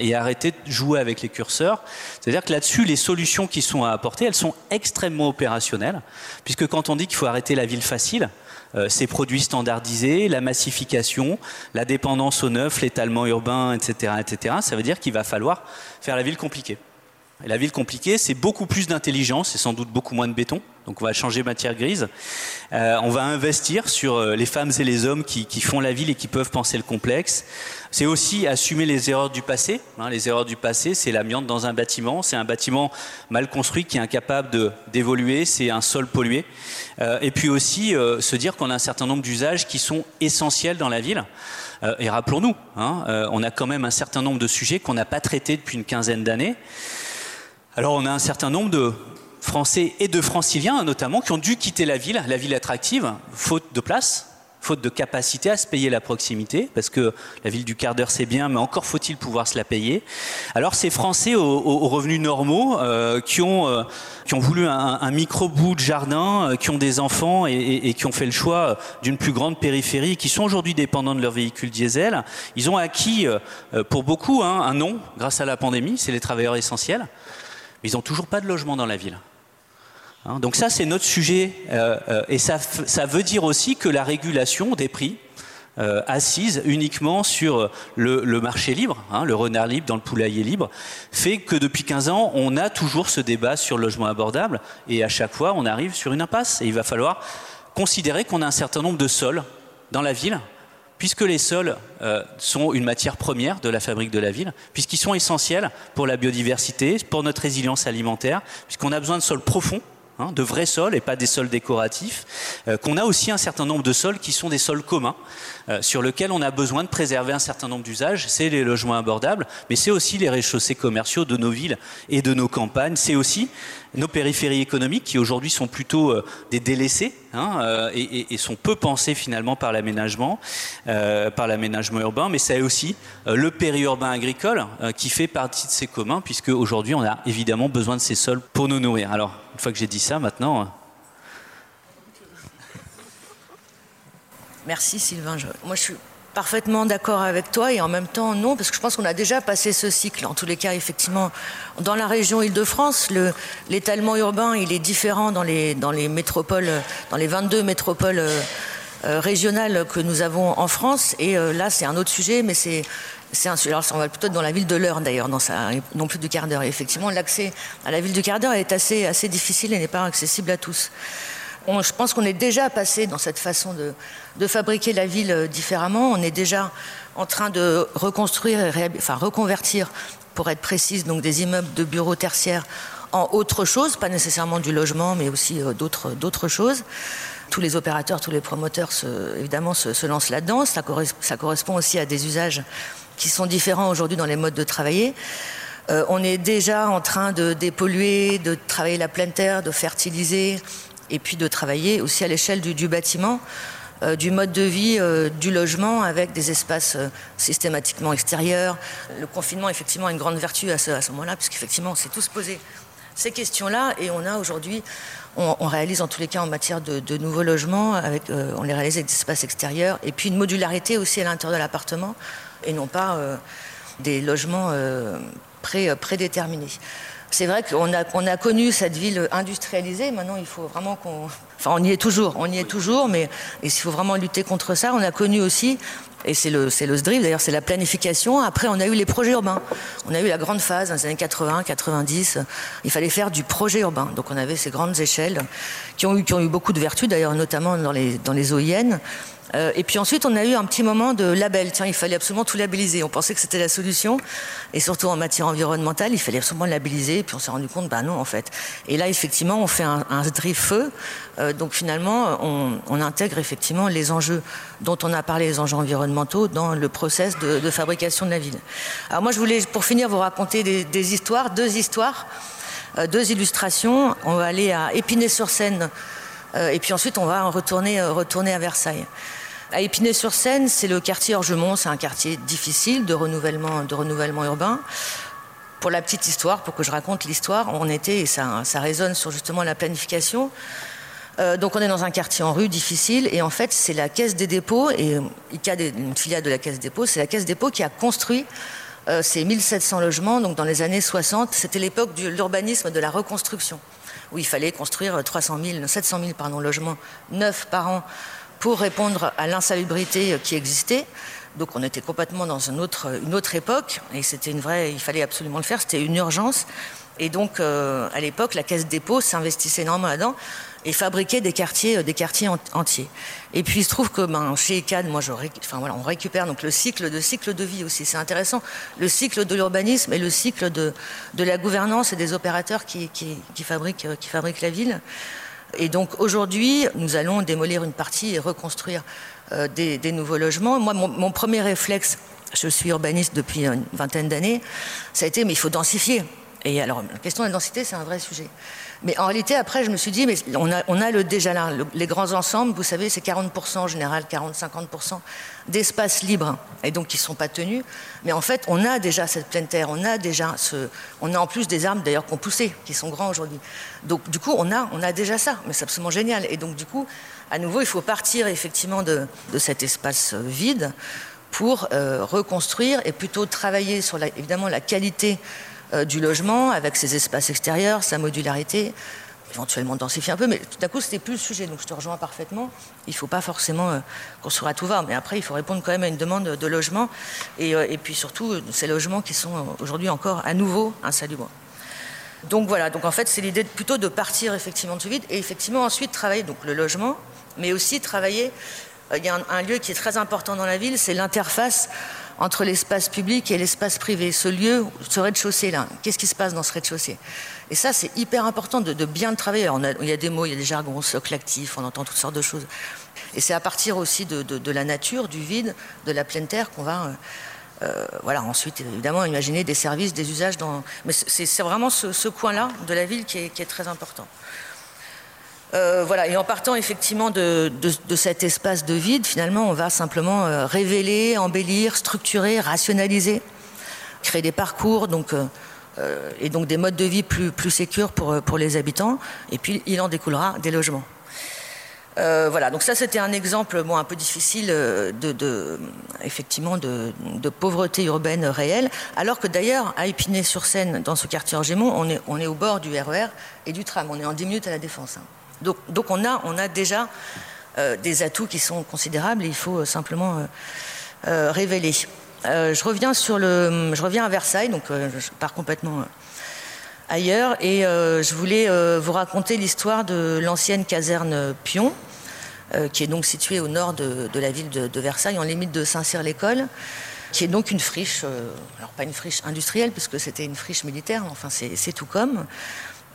et arrêter de jouer avec les curseurs. C'est-à-dire que là-dessus, les solutions qui sont à apporter, elles sont extrêmement opérationnelles, puisque quand on dit qu'il faut arrêter la ville facile, euh, ces produits standardisés, la massification, la dépendance au neuf, l'étalement urbain, etc., etc. Ça veut dire qu'il va falloir faire la ville compliquée. La ville compliquée, c'est beaucoup plus d'intelligence et sans doute beaucoup moins de béton. Donc on va changer matière grise. Euh, on va investir sur euh, les femmes et les hommes qui, font la ville et qui peuvent penser le complexe. C'est aussi assumer les erreurs du passé. Hein. les erreurs du passé, c'est l'amiante dans un bâtiment. C'est un bâtiment mal construit qui est incapable d'évoluer. C'est un sol pollué. Euh, et puis aussi se dire qu'on a un certain nombre d'usages qui sont essentiels dans la ville. et rappelons-nous, hein, on a quand même un certain nombre de sujets qu'on n'a pas traités depuis une quinzaine d'années. Alors on a un certain nombre de Français et de Franciliens notamment qui ont dû quitter la ville, la ville attractive, faute de place, faute de capacité à se payer la proximité, parce que la ville du quart d'heure c'est bien, mais encore faut-il pouvoir se la payer. Alors ces Français aux, revenus normaux euh, qui, ont, euh, qui ont voulu un, micro bout de jardin, euh, qui ont des enfants et, qui ont fait le choix d'une plus grande périphérie, qui sont aujourd'hui dépendants de leur véhicule diesel, ils ont acquis pour beaucoup hein, un nom grâce à la pandémie, c'est les travailleurs essentiels, ils n'ont toujours pas de logement dans la ville. Hein, donc ça, c'est notre sujet. Euh, euh, et ça, ça, veut dire aussi que la régulation des prix, euh, assise uniquement sur le, marché libre, hein, le renard libre dans le poulailler libre, fait que depuis 15 ans, on a toujours ce débat sur le logement abordable. Et à chaque fois, on arrive sur une impasse. Et il va falloir considérer qu'on a un certain nombre de sols dans la ville, puisque les sols sont une matière première de la fabrique de la ville, puisqu'ils sont essentiels pour la biodiversité, pour notre résilience alimentaire, puisqu'on a besoin de sols profonds Hein, de vrais sols et pas des sols décoratifs, euh, qu'on a aussi un certain nombre de sols qui sont des sols communs, euh, sur lesquels on a besoin de préserver un certain nombre d'usages. C'est les logements abordables, mais c'est aussi les rez-de-chaussée commerciaux de nos villes et de nos campagnes. C'est aussi nos périphéries économiques qui aujourd'hui sont plutôt euh, des délaissés hein, et, sont peu pensés finalement par l'aménagement, par urbain, mais c'est aussi le périurbain agricole qui fait partie de ces communs puisque aujourd'hui on a évidemment besoin de ces sols pour nous nourrir. Alors une fois que j'ai dit ça, maintenant. Merci Sylvain. Moi je suis parfaitement d'accord avec toi et en même temps non, parce que je pense qu'on a déjà passé ce cycle. En tous les cas, effectivement, dans la région Île-de-France, l'étalement urbain, il est différent dans les, dans les métropoles, dans les 22 métropoles euh, euh, régionales que nous avons en France. Et euh, là, c'est un autre sujet, mais c'est alors on va plutôt dans la ville de l'heure d'ailleurs, non plus du quart d'heure. Effectivement, l'accès à la ville du quart d'heure est assez, difficile et n'est pas accessible à tous je pense qu'on est déjà passé dans cette façon de, fabriquer la ville euh, différemment. On est déjà en train de reconstruire, enfin reconvertir, pour être précise, donc des immeubles de bureaux tertiaires en autre chose, pas nécessairement du logement, mais aussi euh, d'autres choses. Tous les opérateurs, tous les promoteurs, évidemment, se, lancent là-dedans. Ça, correspond aussi à des usages qui sont différents aujourd'hui dans les modes de travailler. Euh, on est déjà en train de dépolluer, de travailler la pleine terre, de fertiliser, et puis de travailler aussi à l'échelle du, bâtiment, euh, du mode de vie, euh, du logement, avec des espaces systématiquement extérieurs. Le confinement, effectivement, a une grande vertu à ce, à ce moment-là, puisqu'effectivement, on s'est tous posé ces questions-là, et on a aujourd'hui, on, réalise en tous les cas en matière de, nouveaux logements, avec, on les réalise avec des espaces extérieurs, et puis une modularité aussi à l'intérieur de l'appartement, et non pas des logements pré, prédéterminés c'est vrai qu'on a, on a connu cette ville industrialisée. Maintenant, il faut vraiment qu'on. Enfin, on y est toujours, on y est toujours, mais il faut vraiment lutter contre ça. On a connu aussi, et c'est le, c'est le SDRIF, d'ailleurs, c'est la planification. Après, on a eu les projets urbains. On a eu la grande phase dans les années 80, 90. Il fallait faire du projet urbain. Donc, on avait ces grandes échelles qui ont eu, qui ont eu beaucoup de vertus, d'ailleurs, notamment dans les, dans les OIN. Euh, et puis ensuite, on a eu un petit moment de label. Tiens, il fallait absolument tout labelliser. On pensait que c'était la solution. Et surtout en matière environnementale, il fallait absolument labelliser. Et puis on s'est rendu compte, bah non, en fait. Et là, effectivement, on fait un, un feu. Euh, donc finalement, on, intègre effectivement les enjeux dont on a parlé, les enjeux environnementaux, dans le process de, fabrication de la ville. Alors moi, je voulais, pour finir, vous raconter des, histoires, deux histoires, euh, deux illustrations. On va aller à Épinay-sur-Seine. et puis ensuite, on va retourner, retourner à Versailles. À Épinay-sur-Seine, c'est le quartier Orgemont, c'est un quartier difficile de renouvellement, de renouvellement urbain. Pour la petite histoire, pour que je raconte l'histoire, on était, et ça, résonne sur justement la planification, euh, donc on est dans un quartier en rue difficile et en fait c'est la Caisse des dépôts et ICA, une filiale de la Caisse des dépôts, c'est la Caisse des dépôts qui a construit euh, ces 1700 logements. Donc dans les années 60, c'était l'époque de l'urbanisme de la reconstruction où il fallait construire 300 000, 700 000 pardon, logements neufs par an pour répondre à l'insalubrité qui existait. Donc on était complètement dans une autre, époque et c'était une vraie, il fallait absolument le faire, c'était une urgence. Et donc à l'époque, la Caisse dépôt s'investissait énormément là-dedans et fabriquait des quartiers, des quartiers entiers. Et puis il se trouve que ben, chez ECAD, moi, on récupère donc le cycle de cycle de vie aussi. C'est intéressant, le cycle de l'urbanisme et le cycle de, la gouvernance et des opérateurs qui, qui fabriquent la ville. Et donc aujourd'hui, nous allons démolir une partie et reconstruire euh, des, nouveaux logements. Moi, mon, premier réflexe, je suis urbaniste depuis une vingtaine d'années, ça a été mais il faut densifier. Et alors, la question de la densité, c'est un vrai sujet. Mais en réalité, après, je me suis dit, mais on a, le déjà là, les grands ensembles, vous savez, c'est 40% en général, 40-50% d'espaces libres, et donc qui ne sont pas tenus. Mais en fait, on a déjà cette pleine terre, on a déjà ce, on a en plus des arbres d'ailleurs qui ont poussé, qui sont grands aujourd'hui. Donc du coup, on a, on a déjà ça, mais c'est absolument génial. Et donc du coup, à nouveau, il faut partir effectivement de, cet espace vide pour euh, reconstruire et plutôt travailler sur évidemment la qualité euh, du logement avec ses espaces extérieurs, sa modularité, éventuellement densifier un peu, mais tout à coup, c'était plus le sujet. Donc je te rejoins parfaitement. Il ne faut pas forcément euh, construire à tout va, mais après, il faut répondre quand même à une demande de logement et, et puis surtout ces logements qui sont aujourd'hui encore à nouveau insalubres. Donc voilà, donc en fait, c'est l'idée plutôt de partir effectivement de ce vide et effectivement ensuite travailler donc le logement, mais aussi travailler euh, il y a un, lieu qui est très important dans la ville, c'est l'interface entre l'espace public et l'espace privé. Ce lieu, ce rez-de-chaussée-là, qu'est-ce qui se passe dans ce rez-de-chaussée? Et ça, c'est hyper important de, bien le travailler. il y a des mots, il y a des jargons, socle actif, on entend toutes sortes de choses. Et c'est à partir aussi de, la nature, du vide, de la pleine terre qu'on va... Euh, euh, voilà, ensuite, évidemment, imaginer des services, des usages. Mais c'est vraiment ce, coin-là de la ville qui est très important. Euh, voilà, et en partant effectivement de, cet espace de vide, finalement, on va simplement euh, révéler, embellir, structurer, rationaliser, créer des parcours, donc, euh, et donc des modes de vie plus, plus sécurs pour, pour les habitants. Et puis, il en découlera des logements. voilà, donc ça c'était un exemple bon, un peu difficile de, effectivement de, pauvreté urbaine réelle, alors que d'ailleurs à Épinay-sur-Seine, dans ce quartier en on est, on est au bord du RER e et du tram, on est en 10 minutes à la Défense. Hein. Donc, on, a, déjà euh, des atouts qui sont considérables et il faut euh, simplement euh, révéler. je, reviens à Versailles, donc je pars complètement ailleurs et je voulais vous raconter l'histoire de l'ancienne caserne Pion. qui est donc située au nord de, la ville de, Versailles, en limite de Saint-Cyr-l'École, qui est donc une friche, alors pas une friche industrielle, puisque c'était une friche militaire, enfin c'est tout comme,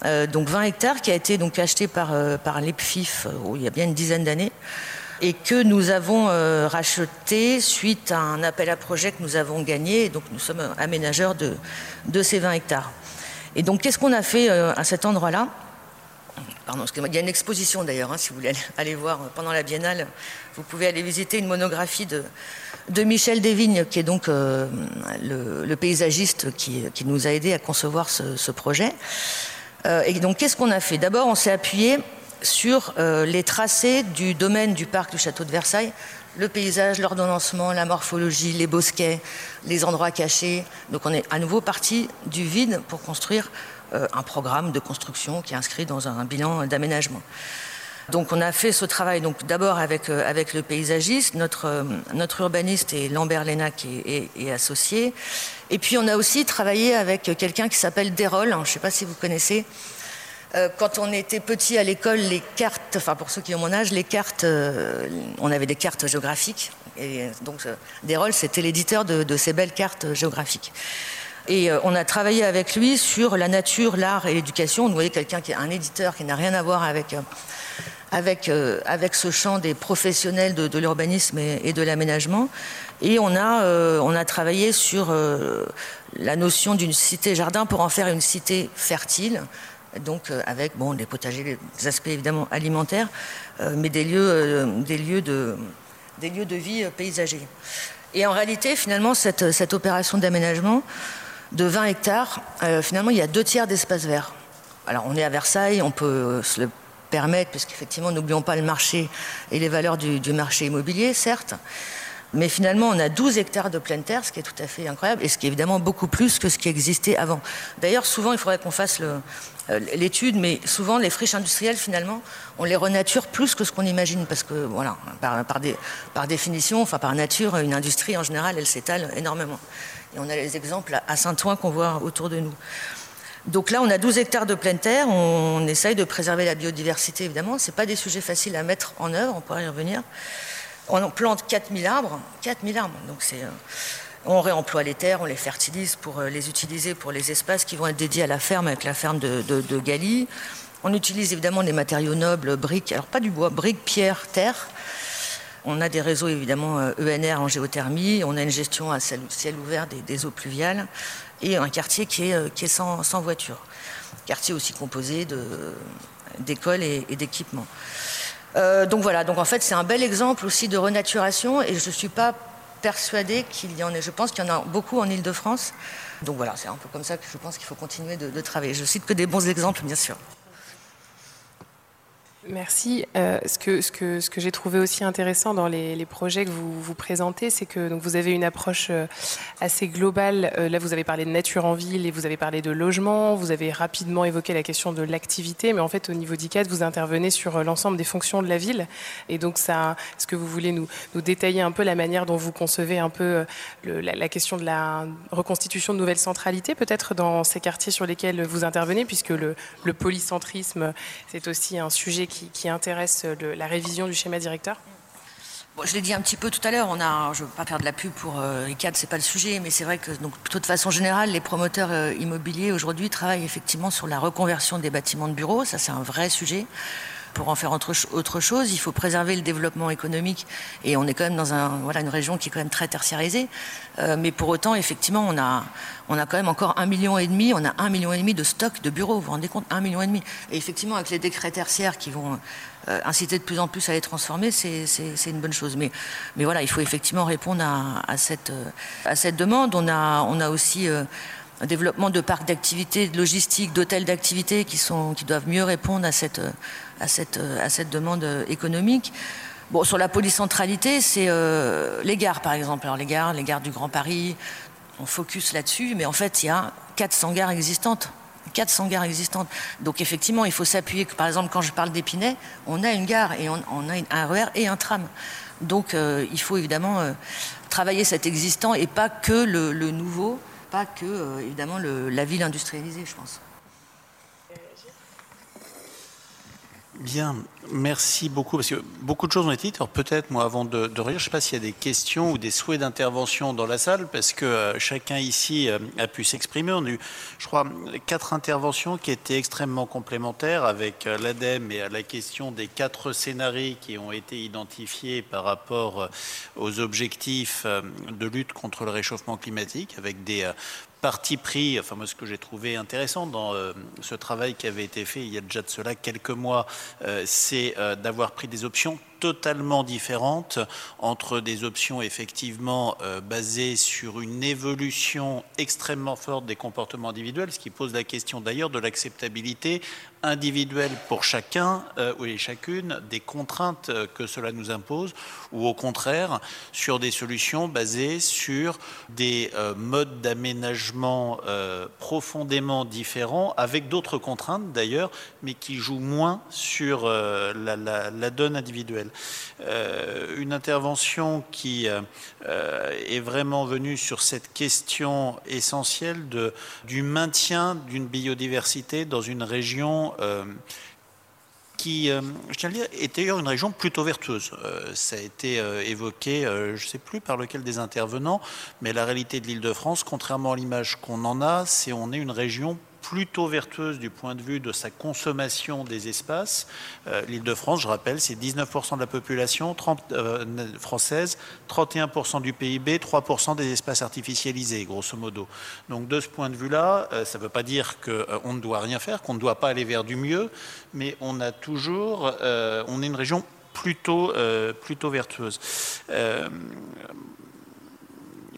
euh, donc 20 hectares, qui a été donc acheté par, euh, par l'EPFIF euh, il y a bien une dizaine d'années et que nous avons racheté suite à un appel à projet que nous avons gagné. Donc nous sommes aménageurs de, de ces 20 hectares. Et donc qu'est-ce qu'on a fait à cet endroit-là? Pardon, il y a une exposition d'ailleurs, hein, si vous voulez aller voir pendant la biennale, vous pouvez aller visiter une monographie de, de Michel Desvignes, qui est donc le, paysagiste qui, qui, nous a aidés à concevoir ce, ce projet. Euh, et donc, qu'est-ce qu'on a fait? D'abord, on s'est appuyé sur euh, les tracés du domaine du parc du château de Versailles, le paysage, l'ordonnancement, la morphologie, les bosquets, les endroits cachés. Donc, on est à nouveau parti du vide pour construire euh, un programme de construction qui est inscrit dans un bilan d'aménagement. Donc on a fait ce travail d'abord avec, le paysagiste, notre, urbaniste est Lambert Léna qui est associé, et puis on a aussi travaillé avec quelqu'un qui s'appelle Derol, hein, je ne sais pas si vous connaissez. Euh, quand on était petit à l'école, les cartes, enfin pour ceux qui ont mon âge, les cartes, euh, on avait des cartes géographiques. Et donc euh, c'était l'éditeur de, ces belles cartes géographiques. Et on a travaillé avec lui sur la nature, l'art et l'éducation. Vous voyez quelqu'un qui est un éditeur qui n'a rien à voir avec avec, avec ce champ des professionnels de, l'urbanisme et, de l'aménagement. Et on a, euh, on a travaillé sur euh, la notion d'une cité-jardin pour en faire une cité fertile, donc euh, avec bon, des potagers, des aspects évidemment alimentaires, mais des lieux, des, lieux de, des lieux de vie paysagers. Et en réalité, finalement, cette, cette opération d'aménagement de 20 hectares, finalement, il y a deux tiers d'espace vert. Alors, on est à Versailles, on peut se le permettre, puisqu'effectivement, n'oublions pas le marché et les valeurs du, du marché immobilier, certes. Mais finalement, on a 12 hectares de pleine terre, ce qui est tout à fait incroyable, et ce qui est évidemment beaucoup plus que ce qui existait avant. D'ailleurs, souvent, il faudrait qu'on fasse euh, l'étude, mais souvent, les friches industrielles, finalement, on les renature plus que ce qu'on imagine, parce que, voilà, par, définition, enfin par nature, une industrie, en général, elle s'étale énormément. Et on a les exemples à Saint-Ouen qu'on voit autour de nous. Donc là, on a 12 hectares de pleine terre. On, essaye de préserver la biodiversité, évidemment. Ce pas des sujets faciles à mettre en œuvre, on pourrait y revenir. On plante 4000 arbres, 4000 arbres. Donc c'est, euh, on réemploie les terres, on les fertilise pour euh, les utiliser pour les espaces qui vont être dédiés à la ferme, avec la ferme de, de, Galie. On utilise évidemment des matériaux nobles, briques, alors pas du bois, briques, pierre, terre. On a des réseaux évidemment ENR en géothermie, on a une gestion à ciel ouvert des, eaux pluviales et un quartier qui est, sans, voiture. Quartier aussi composé d'écoles et d'équipements. Donc voilà, donc en fait c'est un bel exemple aussi de renaturation et je ne suis pas persuadée qu'il y en ait, je pense qu'il y en a beaucoup en Ile-de-France. Donc voilà, c'est un peu comme ça que je pense qu'il faut continuer de, de travailler. Je cite que des bons exemples, bien sûr. Merci. Euh, ce que, j'ai trouvé aussi intéressant dans les, projets que vous, présentez, c'est que vous avez une approche euh, assez globale. Euh, là, vous avez parlé de nature en ville et vous avez parlé de logement. Vous avez rapidement évoqué la question de l'activité, mais en fait, au niveau d'ICAD, vous intervenez sur l'ensemble des fonctions de la ville. Et donc, est-ce que vous voulez nous, détailler un peu la manière dont vous concevez un peu la, question de la reconstitution de nouvelles centralités, peut-être dans ces quartiers sur lesquels vous intervenez, puisque le, le polycentrisme, c'est aussi un sujet qui, qui intéresse la révision du schéma directeur je l'ai dit un petit peu tout à l'heure, on a, je ne veux pas faire de la pub pour euh, ICAD, c'est pas le sujet, mais c'est vrai que donc, plutôt de façon générale, les promoteurs euh, immobiliers aujourd'hui travaillent effectivement sur la reconversion des bâtiments de bureaux, ça c'est un vrai sujet. Pour en faire autre, chose, il faut préserver le développement économique et on est quand même dans une région qui est quand même très tertiarisée. Euh, mais pour autant, effectivement, on a, quand même encore un million et demi, on a un million et demi de stock de bureaux, vous vous rendez compte, un million et demi. Et effectivement, avec les décrets tertiaires qui vont euh, inciter de plus en plus à les transformer, c'est une bonne chose. Mais, voilà, il faut effectivement répondre à, à, cette, demande. On a, aussi euh, un développement de parcs d'activités, de logistique, d'hôtels d'activités qui, sont, qui doivent mieux répondre à cette, à cette, à cette demande économique. Bon, sur la polycentralité, c'est euh, les gares, par exemple. Alors, les gares, les gares du Grand Paris, on focus là-dessus, mais en fait, il y a 400 gares existantes. 400 gares existantes. Donc effectivement, il faut s'appuyer. Par exemple, quand je parle d'Épinay, on a une gare et on, a un RER et un tram. Donc euh, il faut évidemment euh, travailler cet existant et pas que le, le nouveau, pas que euh, évidemment la ville industrialisée, je pense. Bien, merci beaucoup, parce que beaucoup de choses ont été dites. Alors peut-être, moi, avant de, rire, je ne sais pas s'il y a des questions ou des souhaits d'intervention dans la salle, parce que euh, chacun ici euh, a pu s'exprimer. On a eu, je crois, quatre interventions qui étaient extrêmement complémentaires avec euh, l'ADEME et à la question des quatre scénarios qui ont été identifiés par rapport aux objectifs de lutte contre le réchauffement climatique, avec des parti pris, enfin moi ce que j'ai trouvé intéressant dans euh, ce travail qui avait été fait il y a déjà de cela quelques mois, euh, c'est euh, d'avoir pris des options totalement différentes entre des options effectivement euh, basées sur une évolution extrêmement forte des comportements individuels, ce qui pose la question d'ailleurs de l'acceptabilité individuelle pour chacun euh, et chacune des contraintes euh, que cela nous impose, ou au contraire sur des solutions basées sur des modes d'aménagement profondément différents, avec d'autres contraintes d'ailleurs, mais qui jouent moins sur la donne individuelle. Euh, une intervention qui euh, est vraiment venue sur cette question essentielle de, du maintien d'une biodiversité dans une région euh, qui, je tiens à dire, est d'ailleurs une région plutôt vertueuse. Ça a été évoqué, je ne sais plus par lequel des intervenants, mais la réalité de l'Île-de-France, contrairement à l'image qu'on en a, c'est on est une région plutôt vertueuse du point de vue de sa consommation des espaces. Euh, L'Île-de-France, je rappelle, c'est 19% de la population 30, euh, française, 31% du PIB, 3% des espaces artificialisés, grosso modo. Donc de ce point de vue-là, euh, ça ne veut pas dire qu'on euh, ne doit rien faire, qu'on ne doit pas aller vers du mieux, mais on a toujours, euh, on est une région plutôt, euh, plutôt vertueuse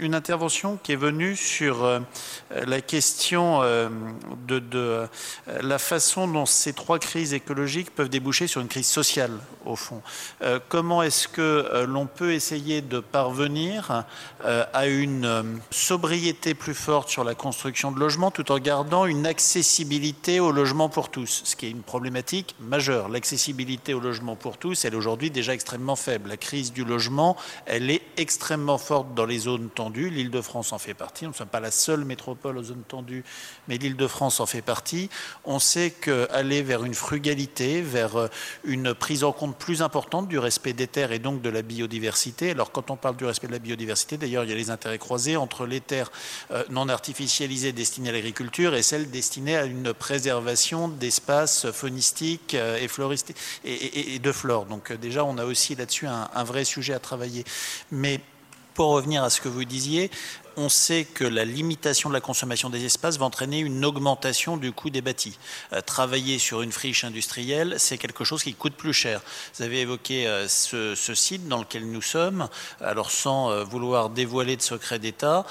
une intervention qui est venue sur euh, la question euh, de, de euh, la façon dont ces trois crises écologiques peuvent déboucher sur une crise sociale, au fond. Comment est-ce que l'on peut essayer de parvenir à une sobriété plus forte sur la construction de logements tout en gardant une accessibilité au logement pour tous, ce qui est une problématique majeure. L'accessibilité au logement pour tous, elle est aujourd'hui déjà extrêmement faible. La crise du logement, elle est extrêmement forte dans les zones tendues L'Île-de-France en fait partie. Nous ne sommes pas la seule métropole aux zones tendues, mais l'Île-de-France en fait partie. On sait qu'aller vers une frugalité, vers euh, une prise en compte plus importante du respect des terres et donc de la biodiversité. Alors quand on parle du respect de la biodiversité, d'ailleurs, il y a les intérêts croisés entre les terres euh, non artificialisées destinées à l'agriculture et celles destinées à une préservation d'espaces faunistiques euh, et floristiques et, de flore. Donc déjà, on a aussi là-dessus un, un vrai sujet à travailler. Mais pour revenir à ce que vous disiez, on sait que la limitation de la consommation des espaces va entraîner une augmentation du coût des bâtis. Euh, travailler sur une friche industrielle, c'est quelque chose qui coûte plus cher. Vous avez évoqué euh, ce, site dans lequel nous sommes. Alors sans euh, vouloir dévoiler de secret d'État,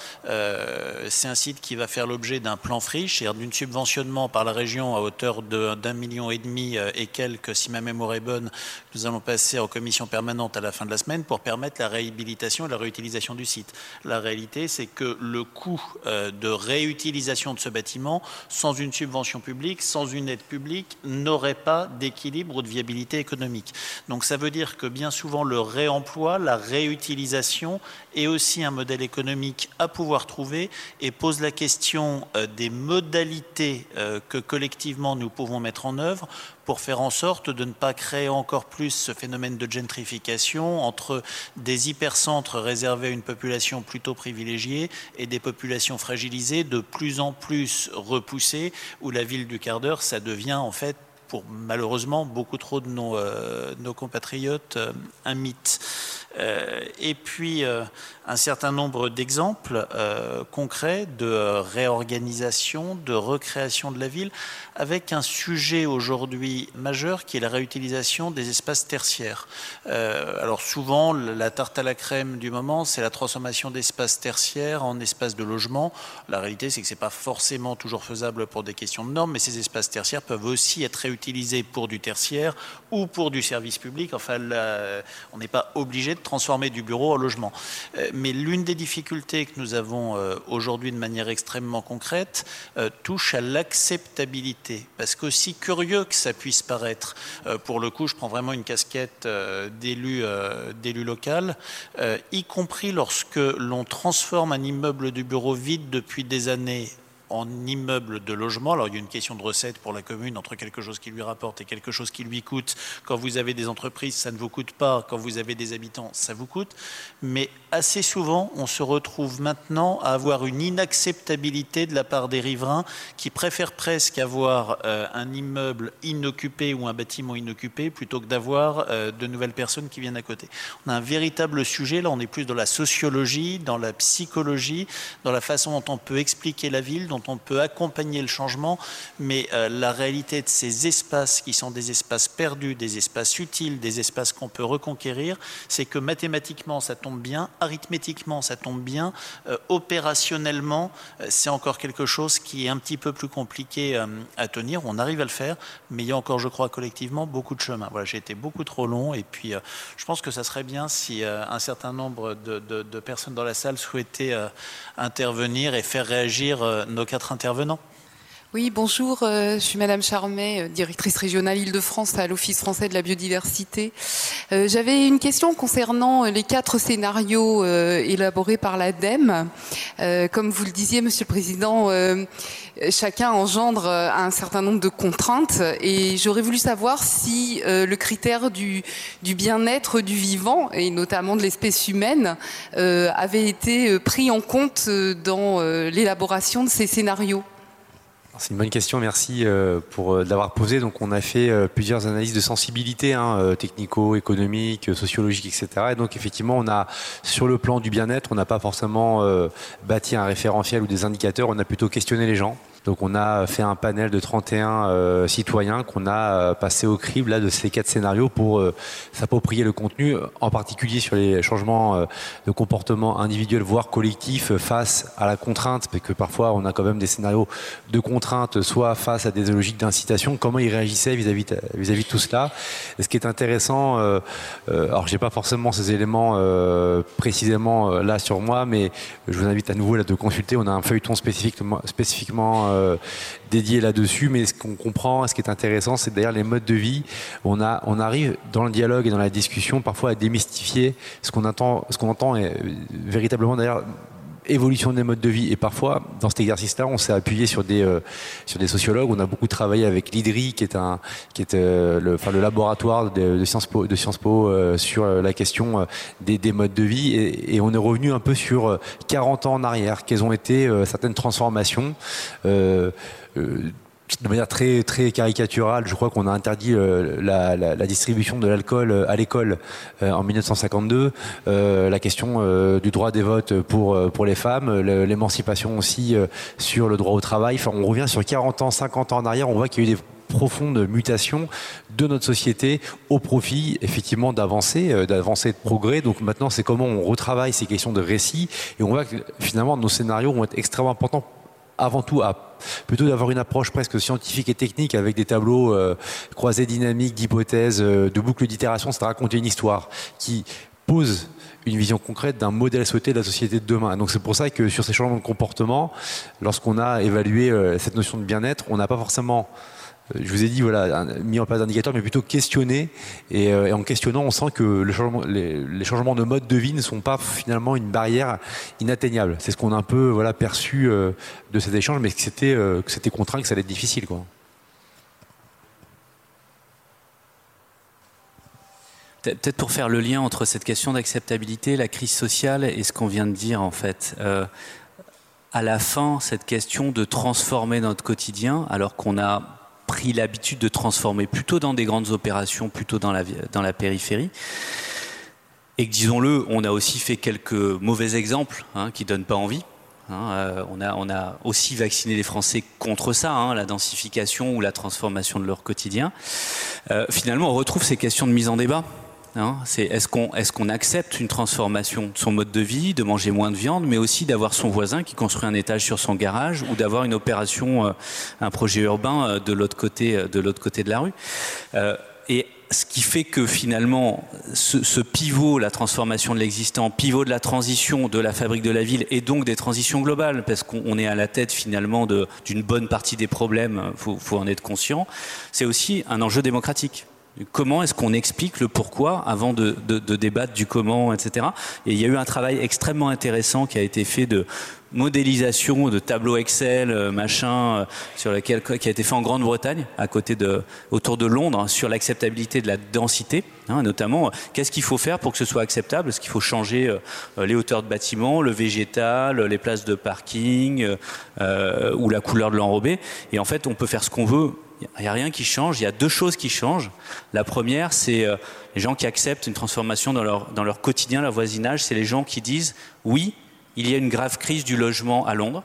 c'est un site qui va faire l'objet d'un plan friche, c'est-à-dire d'un subventionnement par la région à hauteur d'un million et demi et quelques, si ma mémoire est bonne, nous allons passer en commission permanente à la fin de la semaine pour permettre la réhabilitation et la réutilisation du site. La réalité, c'est que le coût euh, de réutilisation de ce bâtiment, sans une subvention publique, sans une aide publique, n'aurait pas d'équilibre ou de viabilité économique. Donc ça veut dire que bien souvent le réemploi, la réutilisation est aussi un modèle économique à pouvoir trouver et pose la question euh, des modalités euh, que collectivement nous pouvons mettre en œuvre pour faire en sorte de ne pas créer encore plus ce phénomène de gentrification entre des hypercentres réservés à une population plutôt privilégiée et des populations fragilisées de plus en plus repoussées, où la ville du quart d'heure, ça devient en fait pour malheureusement beaucoup trop de nos, euh, compatriotes euh, un mythe. Euh, et puis un certain nombre d'exemples concrets de réorganisation, de recréation de la ville, avec un sujet aujourd'hui majeur qui est la réutilisation des espaces tertiaires. alors souvent, la tarte à la crème du moment, c'est la transformation d'espaces tertiaires en espaces de logement. La réalité, c'est que ce n'est pas forcément toujours faisable pour des questions de normes, mais ces espaces tertiaires peuvent aussi être réutilisés utilisé pour du tertiaire ou pour du service public. Enfin, on n'est pas obligé de transformer du bureau en logement. Euh, mais l'une des difficultés que nous avons euh, aujourd'hui de manière extrêmement concrète euh, touche à l'acceptabilité. Parce qu'aussi curieux que ça puisse paraître, pour le coup, je prends vraiment une casquette d'élu local, y compris lorsque l'on transforme un immeuble du bureau vide depuis des années en immeuble de logement. Alors il y a une question de recette pour la commune entre quelque chose qui lui rapporte et quelque chose qui lui coûte. Quand vous avez des entreprises, ça ne vous coûte pas. Quand vous avez des habitants, ça vous coûte. Mais assez souvent, on se retrouve maintenant à avoir une inacceptabilité de la part des riverains qui préfèrent presque avoir euh, un immeuble inoccupé ou un bâtiment inoccupé plutôt que d'avoir euh, de nouvelles personnes qui viennent à côté. On a un véritable sujet. Là, on est plus dans la sociologie, dans la psychologie, dans la façon dont on peut expliquer la ville, on peut accompagner le changement, mais euh, la réalité de ces espaces qui sont des espaces perdus, des espaces utiles, des espaces qu'on peut reconquérir, c'est que mathématiquement ça tombe bien, arithmétiquement ça tombe bien, euh, opérationnellement euh, c'est encore quelque chose qui est un petit peu plus compliqué à tenir. On arrive à le faire, mais il y a encore, je crois, collectivement beaucoup de chemin. Voilà, j'ai été beaucoup trop long et puis je pense que ça serait bien si un certain nombre de, personnes dans la salle souhaitaient intervenir et faire réagir nos quatre intervenants. Oui, bonjour, euh, je suis Madame Charmet, euh, directrice régionale Île-de-France à l'Office français de la biodiversité. Euh, j'avais une question concernant les quatre scénarios élaborés par l'ADEME. comme vous le disiez, Monsieur le Président, chacun engendre un certain nombre de contraintes et j'aurais voulu savoir si le critère du, du bien-être du vivant et notamment de l'espèce humaine avait été pris en compte dans l'élaboration de ces scénarios. C'est une bonne question, merci euh, pour euh, l'avoir posée. Donc, on a fait euh, plusieurs analyses de sensibilité, hein, technico, économique, sociologique, etc. Et donc, effectivement, on a sur le plan du bien-être, on n'a pas forcément bâti un référentiel ou des indicateurs. On a plutôt questionné les gens. Donc on a fait un panel de 31 euh, citoyens qu'on a euh, passé au crible là, de ces quatre scénarios pour euh, s'approprier le contenu, en particulier sur les changements de comportement individuel, voire collectif, face à la contrainte, parce que parfois on a quand même des scénarios de contrainte, soit face à des logiques d'incitation, comment ils réagissaient vis-à-vis vis-à-vis de tout cela? Et ce qui est intéressant, alors j'ai pas forcément ces éléments précisément là sur moi, mais je vous invite à nouveau là de consulter. On a un feuilleton spécifiquement euh, dédié là-dessus, mais ce qu'on comprend, ce qui est intéressant, c'est d'ailleurs les modes de vie. On, a, on arrive dans le dialogue et dans la discussion parfois à démystifier ce qu'on entend, ce qu'on entend est véritablement d'ailleurs évolution des modes de vie. Et parfois, dans cet exercice-là, on s'est appuyé sur des, sur des sociologues. On a beaucoup travaillé avec l'IDRI, qui est, un, qui est le, enfin, le laboratoire de, Sciences Po, de Sciences po sur la question des, des, modes de vie. Et, on est revenu un peu sur 40 ans en arrière. Quelles ont été certaines transformations de manière très, très caricaturale, je crois qu'on a interdit euh, la, distribution de l'alcool euh, à l'école euh, en 1952, la question du droit des votes pour, pour les femmes, l'émancipation aussi sur le droit au travail. Enfin, on revient sur 40 ans, 50 ans en arrière, on voit qu'il y a eu des profondes mutations de notre société au profit effectivement d'avancées, d'avancer de progrès. Donc maintenant, c'est comment on retravaille ces questions de récit et on voit que finalement nos scénarios vont être extrêmement importants avant tout plutôt d'avoir une approche presque scientifique et technique avec des tableaux euh, croisés dynamiques, d'hypothèses, euh, de boucles d'itération, c'est raconter une histoire qui pose une vision concrète d'un modèle souhaité de la société de demain. Donc c'est pour ça que sur ces changements de comportement, lorsqu'on a évalué euh, cette notion de bien-être, on n'a pas forcément je vous ai dit, voilà, mis en place d'indicateurs, mais plutôt questionner. Et, euh, et, en questionnant, on sent que les, changements de mode de vie ne sont pas finalement une barrière inatteignable. C'est ce qu'on a un peu voilà, perçu euh, de cet échange, mais que c'était euh, contraint, que ça allait être difficile. Quoi. Peut-être pour faire le lien entre cette question d'acceptabilité, la crise sociale et ce qu'on vient de dire en fait. Euh, à la fin, cette question de transformer notre quotidien, alors qu'on a pris l'habitude de transformer plutôt dans des grandes opérations, plutôt dans la, dans la périphérie. Et que, disons-le, on a aussi fait quelques mauvais exemples hein, qui donnent pas envie. Hein, euh, on, a, on, a, aussi vacciné les Français contre ça, hein, la densification ou la transformation de leur quotidien. Euh, finalement, on retrouve ces questions de mise en débat. Hein, est-ce qu'on accepte une transformation de son mode de vie, de manger moins de viande, mais aussi d'avoir son voisin qui construit un étage sur son garage ou d'avoir une opération, euh, un projet urbain euh, de l'autre côté, euh, de l'autre côté de la rue? Et ce qui fait que finalement, ce, ce pivot, la transformation de l'existant, pivot de la transition de la fabrique de la ville et donc des transitions globales, parce qu'on est à la tête finalement d'une bonne partie des problèmes, faut, faut en être conscient, c'est aussi un enjeu démocratique. Comment est-ce qu'on explique le pourquoi avant de, débattre du comment, etc. Et il y a eu un travail extrêmement intéressant qui a été fait de modélisation de tableaux Excel, euh, machin, euh, sur lequel qui a été fait en Grande-Bretagne, à côté de, autour de Londres, sur l'acceptabilité de la densité, hein, notamment euh, qu'est-ce qu'il faut faire pour que ce soit acceptable? Est-ce qu'il faut changer les hauteurs de bâtiments, le végétal, les places de parking ou la couleur de l'enrobé? Et en fait, on peut faire ce qu'on veut il n'y a rien qui change. Il y a deux choses qui changent. La première, c'est euh, les gens qui acceptent une transformation dans leur, quotidien, leur voisinage. C'est les gens qui disent oui, il y a une grave crise du logement à Londres.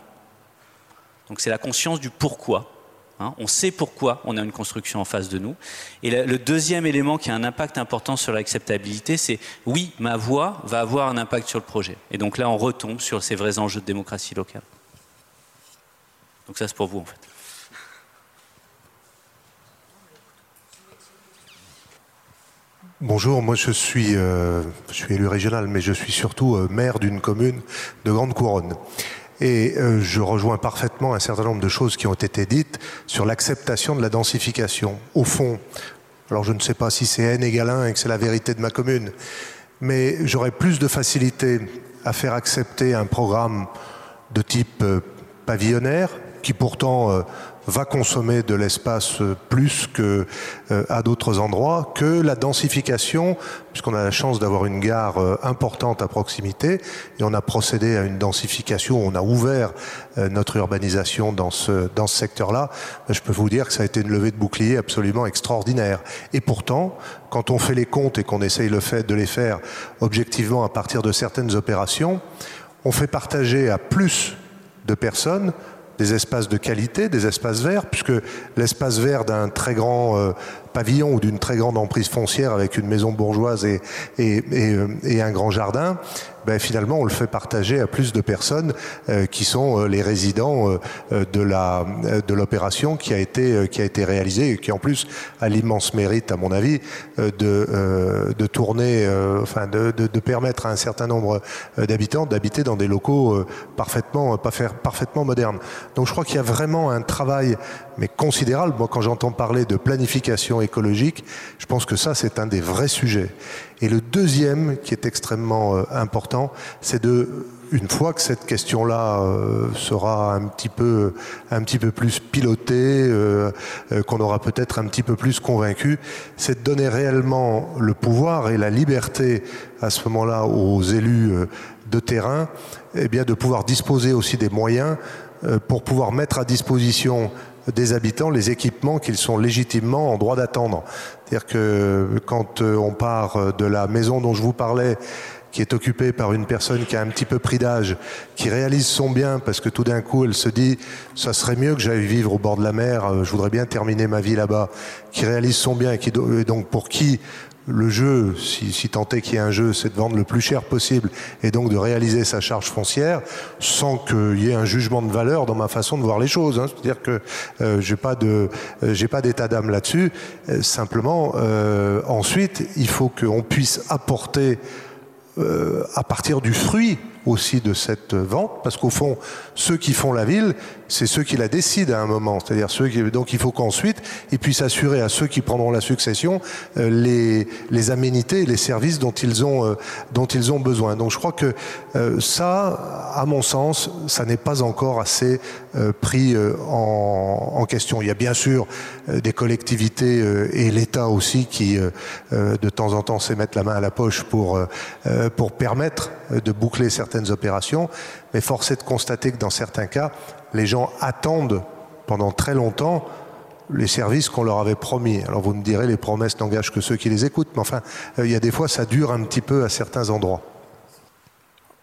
Donc c'est la conscience du pourquoi. Hein. on sait pourquoi on a une construction en face de nous. Et le deuxième élément qui a un impact important sur l'acceptabilité, c'est oui, ma voix va avoir un impact sur le projet. Et donc là, on retombe sur ces vrais enjeux de démocratie locale. Donc ça, c'est pour vous en fait. Bonjour, moi je suis, euh, je suis élu régional, mais je suis surtout euh, maire d'une commune de Grande Couronne. Et euh, je rejoins parfaitement un certain nombre de choses qui ont été dites sur l'acceptation de la densification. Au fond, alors je ne sais pas si c'est N égale 1 et que c'est la vérité de ma commune, mais j'aurais plus de facilité à faire accepter un programme de type pavillonnaire, qui pourtant va consommer de l'espace plus que euh, à d'autres endroits que la densification puisqu'on a la chance d'avoir une gare euh, importante à proximité et on a procédé à une densification on a ouvert euh, notre urbanisation dans ce dans ce secteur là je peux vous dire que ça a été une levée de bouclier absolument extraordinaire. Et pourtant quand on fait les comptes et qu'on essaye le fait de les faire objectivement à partir de certaines opérations on fait partager à plus de personnes des espaces de qualité, des espaces verts, puisque l'espace vert d'un très grand euh, pavillon ou d'une très grande emprise foncière avec une maison bourgeoise et, et, et, euh, et un grand jardin, ben finalement on le fait partager à plus de personnes euh, qui sont euh, les résidents euh, de la de l'opération qui a été qui a été réalisée et qui en plus a l'immense mérite à mon avis de de tourner enfin de, de, de permettre à un certain nombre d'habitants d'habiter dans des locaux parfaitement parfaitement modernes. Donc je crois qu'il y a vraiment un travail mais considérable. Moi quand j'entends parler de planification écologique je pense que ça c'est un des vrais sujets. Et le deuxième qui est extrêmement euh, important c'est de une fois que cette question-là euh, sera un petit peu, un petit peu plus pilotée, euh, qu'on aura peut-être un petit peu plus convaincu, c'est de donner réellement le pouvoir et la liberté à ce moment-là aux élus de terrain, et eh bien de pouvoir disposer aussi des moyens pour pouvoir mettre à disposition des habitants les équipements qu'ils sont légitimement en droit d'attendre. C'est-à-dire que quand on part de la maison dont je vous parlais, qui est occupée par une personne qui a un petit peu pris d'âge, qui réalise son bien parce que tout d'un coup elle se dit ça serait mieux que j'aille vivre au bord de la mer, euh, je voudrais bien terminer ma vie là-bas, qui réalise son bien et qui donc pour qui le jeu, si, tant est qu'il y ait un jeu, c'est de vendre le plus cher possible et donc de réaliser sa charge foncière sans qu'il y ait un jugement de valeur dans ma façon de voir les choses. Hein. C'est-à-dire que euh, j'ai pas de, euh, j'ai pas d'état d'âme là-dessus. simplement, euh, ensuite, il faut qu'on puisse apporter euh, à partir du fruit aussi de cette vente, parce qu'au fond, ceux qui font la ville, c'est ceux qui la décident à un moment. C'est-à-dire ceux qui, donc il faut qu'ensuite ils puissent assurer à ceux qui prendront la succession euh, les, les aménités les services dont ils ont euh, dont ils ont besoin. Donc je crois que euh, ça, à mon sens, ça n'est pas encore assez euh, pris euh, en, en, question. Il y a bien sûr des collectivités et l'État aussi qui de temps en temps mettre la main à la poche pour pour permettre de boucler certaines opérations, mais force est de constater que dans certains cas, les gens attendent pendant très longtemps les services qu'on leur avait promis. Alors vous me direz, les promesses n'engagent que ceux qui les écoutent, mais enfin, euh, il y a des fois, ça dure un petit peu à certains endroits.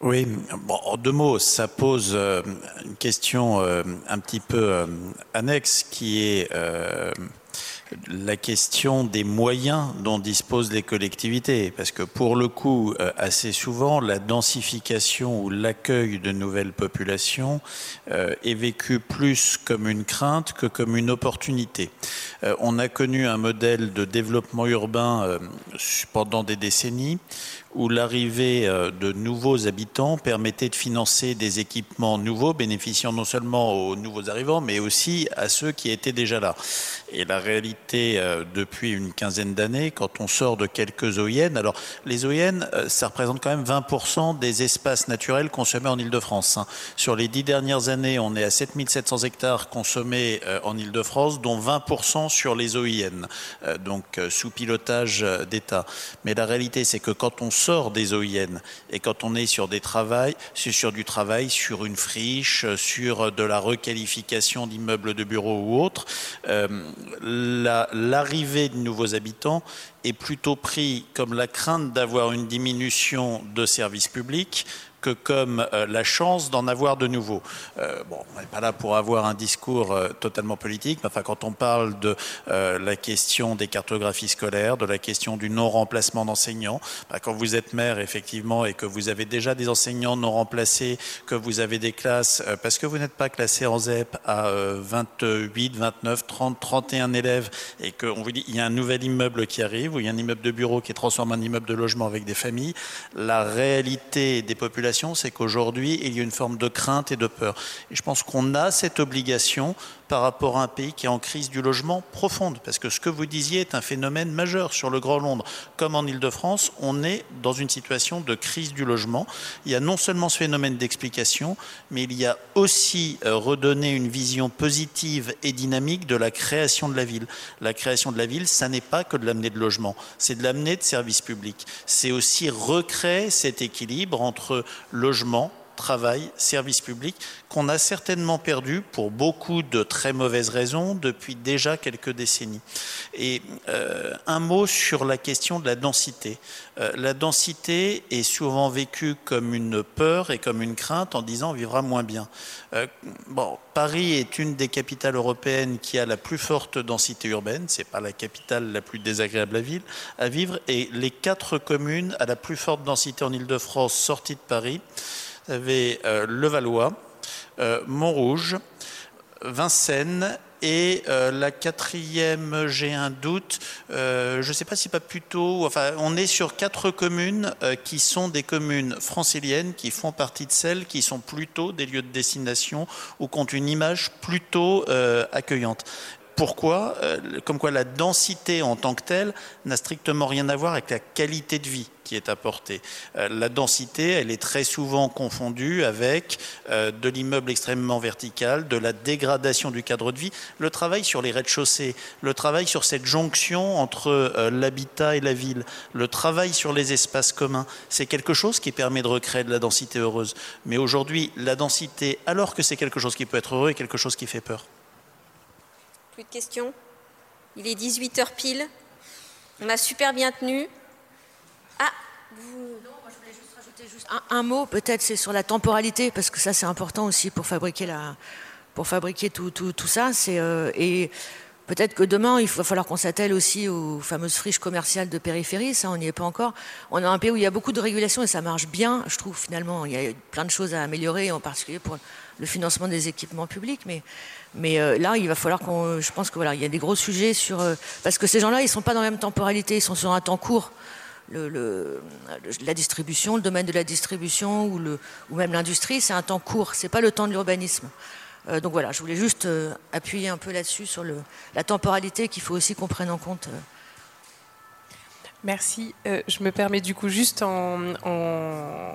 Oui, en deux mots, ça pose euh, une question euh, un petit peu annexe qui est la question des moyens dont disposent les collectivités. Parce que pour le coup, euh, assez souvent, la densification ou l'accueil de nouvelles populations euh, est vécu plus comme une crainte que comme une opportunité. Euh, on a connu un modèle de développement urbain pendant des décennies où l'arrivée de nouveaux habitants permettait de financer des équipements nouveaux, bénéficiant non seulement aux nouveaux arrivants, mais aussi à ceux qui étaient déjà là. Et la réalité, euh, depuis une quinzaine d'années, quand on sort de quelques OIN, alors les OIN, euh, ça représente quand même 20% des espaces naturels consommés en Ile-de-France. Hein. Sur les dix dernières années, on est à 7700 hectares consommés euh, en Ile-de-France, dont 20% sur les OIN, donc sous pilotage d'État. Mais la réalité, c'est que quand on des OIN et quand on est sur des travails, sur du travail, sur une friche, sur de la requalification d'immeubles de bureaux ou autres, l'arrivée de nouveaux habitants est plutôt pris comme la crainte d'avoir une diminution de services publics que comme euh, la chance d'en avoir de nouveaux. Euh, bon, on n'est pas là pour avoir un discours euh, totalement politique, mais enfin, quand on parle de la question des cartographies scolaires, de la question du non-remplacement d'enseignants, bah, quand vous êtes maire, effectivement, et que vous avez déjà des enseignants non remplacés, que vous avez des classes, parce que vous n'êtes pas classé en ZEP à 28, 29, 30, 31 élèves, et qu'on vous dit il y a un nouvel immeuble qui arrive, ou il y a un immeuble de bureau qui est transformé en immeuble de logement avec des familles, la réalité des populations c'est qu'aujourd'hui, il y a une forme de crainte et de peur. Et je pense qu'on a cette obligation par rapport à un pays qui est en crise du logement profonde, parce que ce que vous disiez est un phénomène majeur sur le Grand Londres, comme en Ile-de-France, on est dans une situation de crise du logement. Il y a non seulement ce phénomène d'explication, mais il y a aussi euh, redonné une vision positive et dynamique de la création de la ville. La création de la ville, ça n'est pas que de l'amener de logement, c'est de l'amener de services publics. C'est aussi recréer cet équilibre entre logement, travail, service public, qu'on a certainement perdu pour beaucoup de très mauvaises raisons depuis déjà quelques décennies. Et euh, un mot sur la question de la densité. Euh, la densité est souvent vécue comme une peur et comme une crainte en disant on vivra moins bien. Euh, bon, Paris est une des capitales européennes qui a la plus forte densité urbaine, c'est pas la capitale la plus désagréable à, vivre, et les quatre communes à la plus forte densité en Ile-de-France sorties de Paris, vous avez euh, Levallois, euh, Montrouge, Vincennes et euh, la quatrième, j'ai un doute, je ne sais pas si pas plutôt, enfin on est sur quatre communes qui sont des communes franciliennes qui font partie de celles qui sont plutôt des lieux de destination ou qui ont une image plutôt accueillante pourquoi Comme quoi la densité en tant que telle n'a strictement rien à voir avec la qualité de vie qui est apportée. Euh, la densité, elle est très souvent confondue avec euh, de l'immeuble extrêmement vertical, de la dégradation du cadre de vie, le travail sur les rez-de-chaussée, le travail sur cette jonction entre euh, l'habitat et la ville, le travail sur les espaces communs, c'est quelque chose qui permet de recréer de la densité heureuse. Mais aujourd'hui, la densité, alors que c'est quelque chose qui peut être heureux, est quelque chose qui fait peur. Plus de questions? Il est 18h pile. On a super bien tenu. Ah, je voulais juste rajouter juste un, mot, peut-être, c'est sur la temporalité, parce que ça, c'est important aussi pour fabriquer, tout, ça. Euh, peut-être que demain, il va falloir qu'on s'attelle aussi aux fameuses friches commerciales de périphérie. Ça, on n'y est pas encore. On a un pays où il y a beaucoup de régulation et ça marche bien. Je trouve finalement, il y a plein de choses à améliorer, en particulier pour le financement des équipements publics. Mais, euh, là, il va falloir qu'on. Je pense que voilà, il y a des gros sujets sur. Euh, parce que ces gens-là, ils sont pas dans la même temporalité, ils sont sur un temps court la distribution, le domaine de la distribution ou, ou même l'industrie, c'est un temps court, c'est pas le temps de l'urbanisme. Euh, donc voilà, je voulais juste euh, appuyer un peu là-dessus sur la temporalité qu'il faut aussi qu'on prenne en compte. Euh, Merci. Euh, je me permets du coup juste en,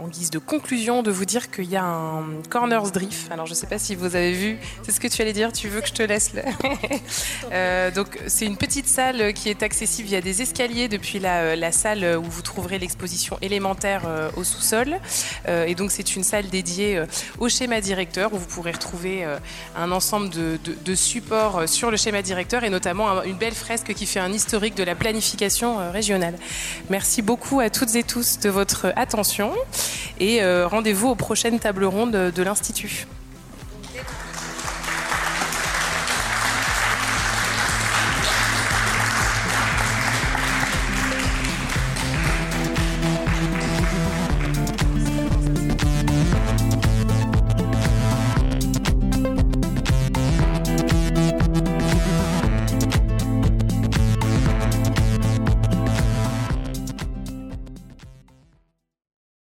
guise de conclusion de vous dire qu'il y a un Corners Drift. Alors je ne sais pas si vous avez vu, c'est ce que tu allais dire, tu veux que je te laisse là euh, Donc c'est une petite salle qui est accessible via des escaliers depuis la, la salle où vous trouverez l'exposition élémentaire euh, au sous-sol. et donc c'est une salle dédiée au schéma directeur où vous pourrez retrouver un ensemble de, supports sur le schéma directeur et notamment une belle fresque qui fait un historique de la planification régionale. Merci beaucoup à toutes et tous de votre attention et euh, rendez-vous aux prochaines tables rondes de l'Institut.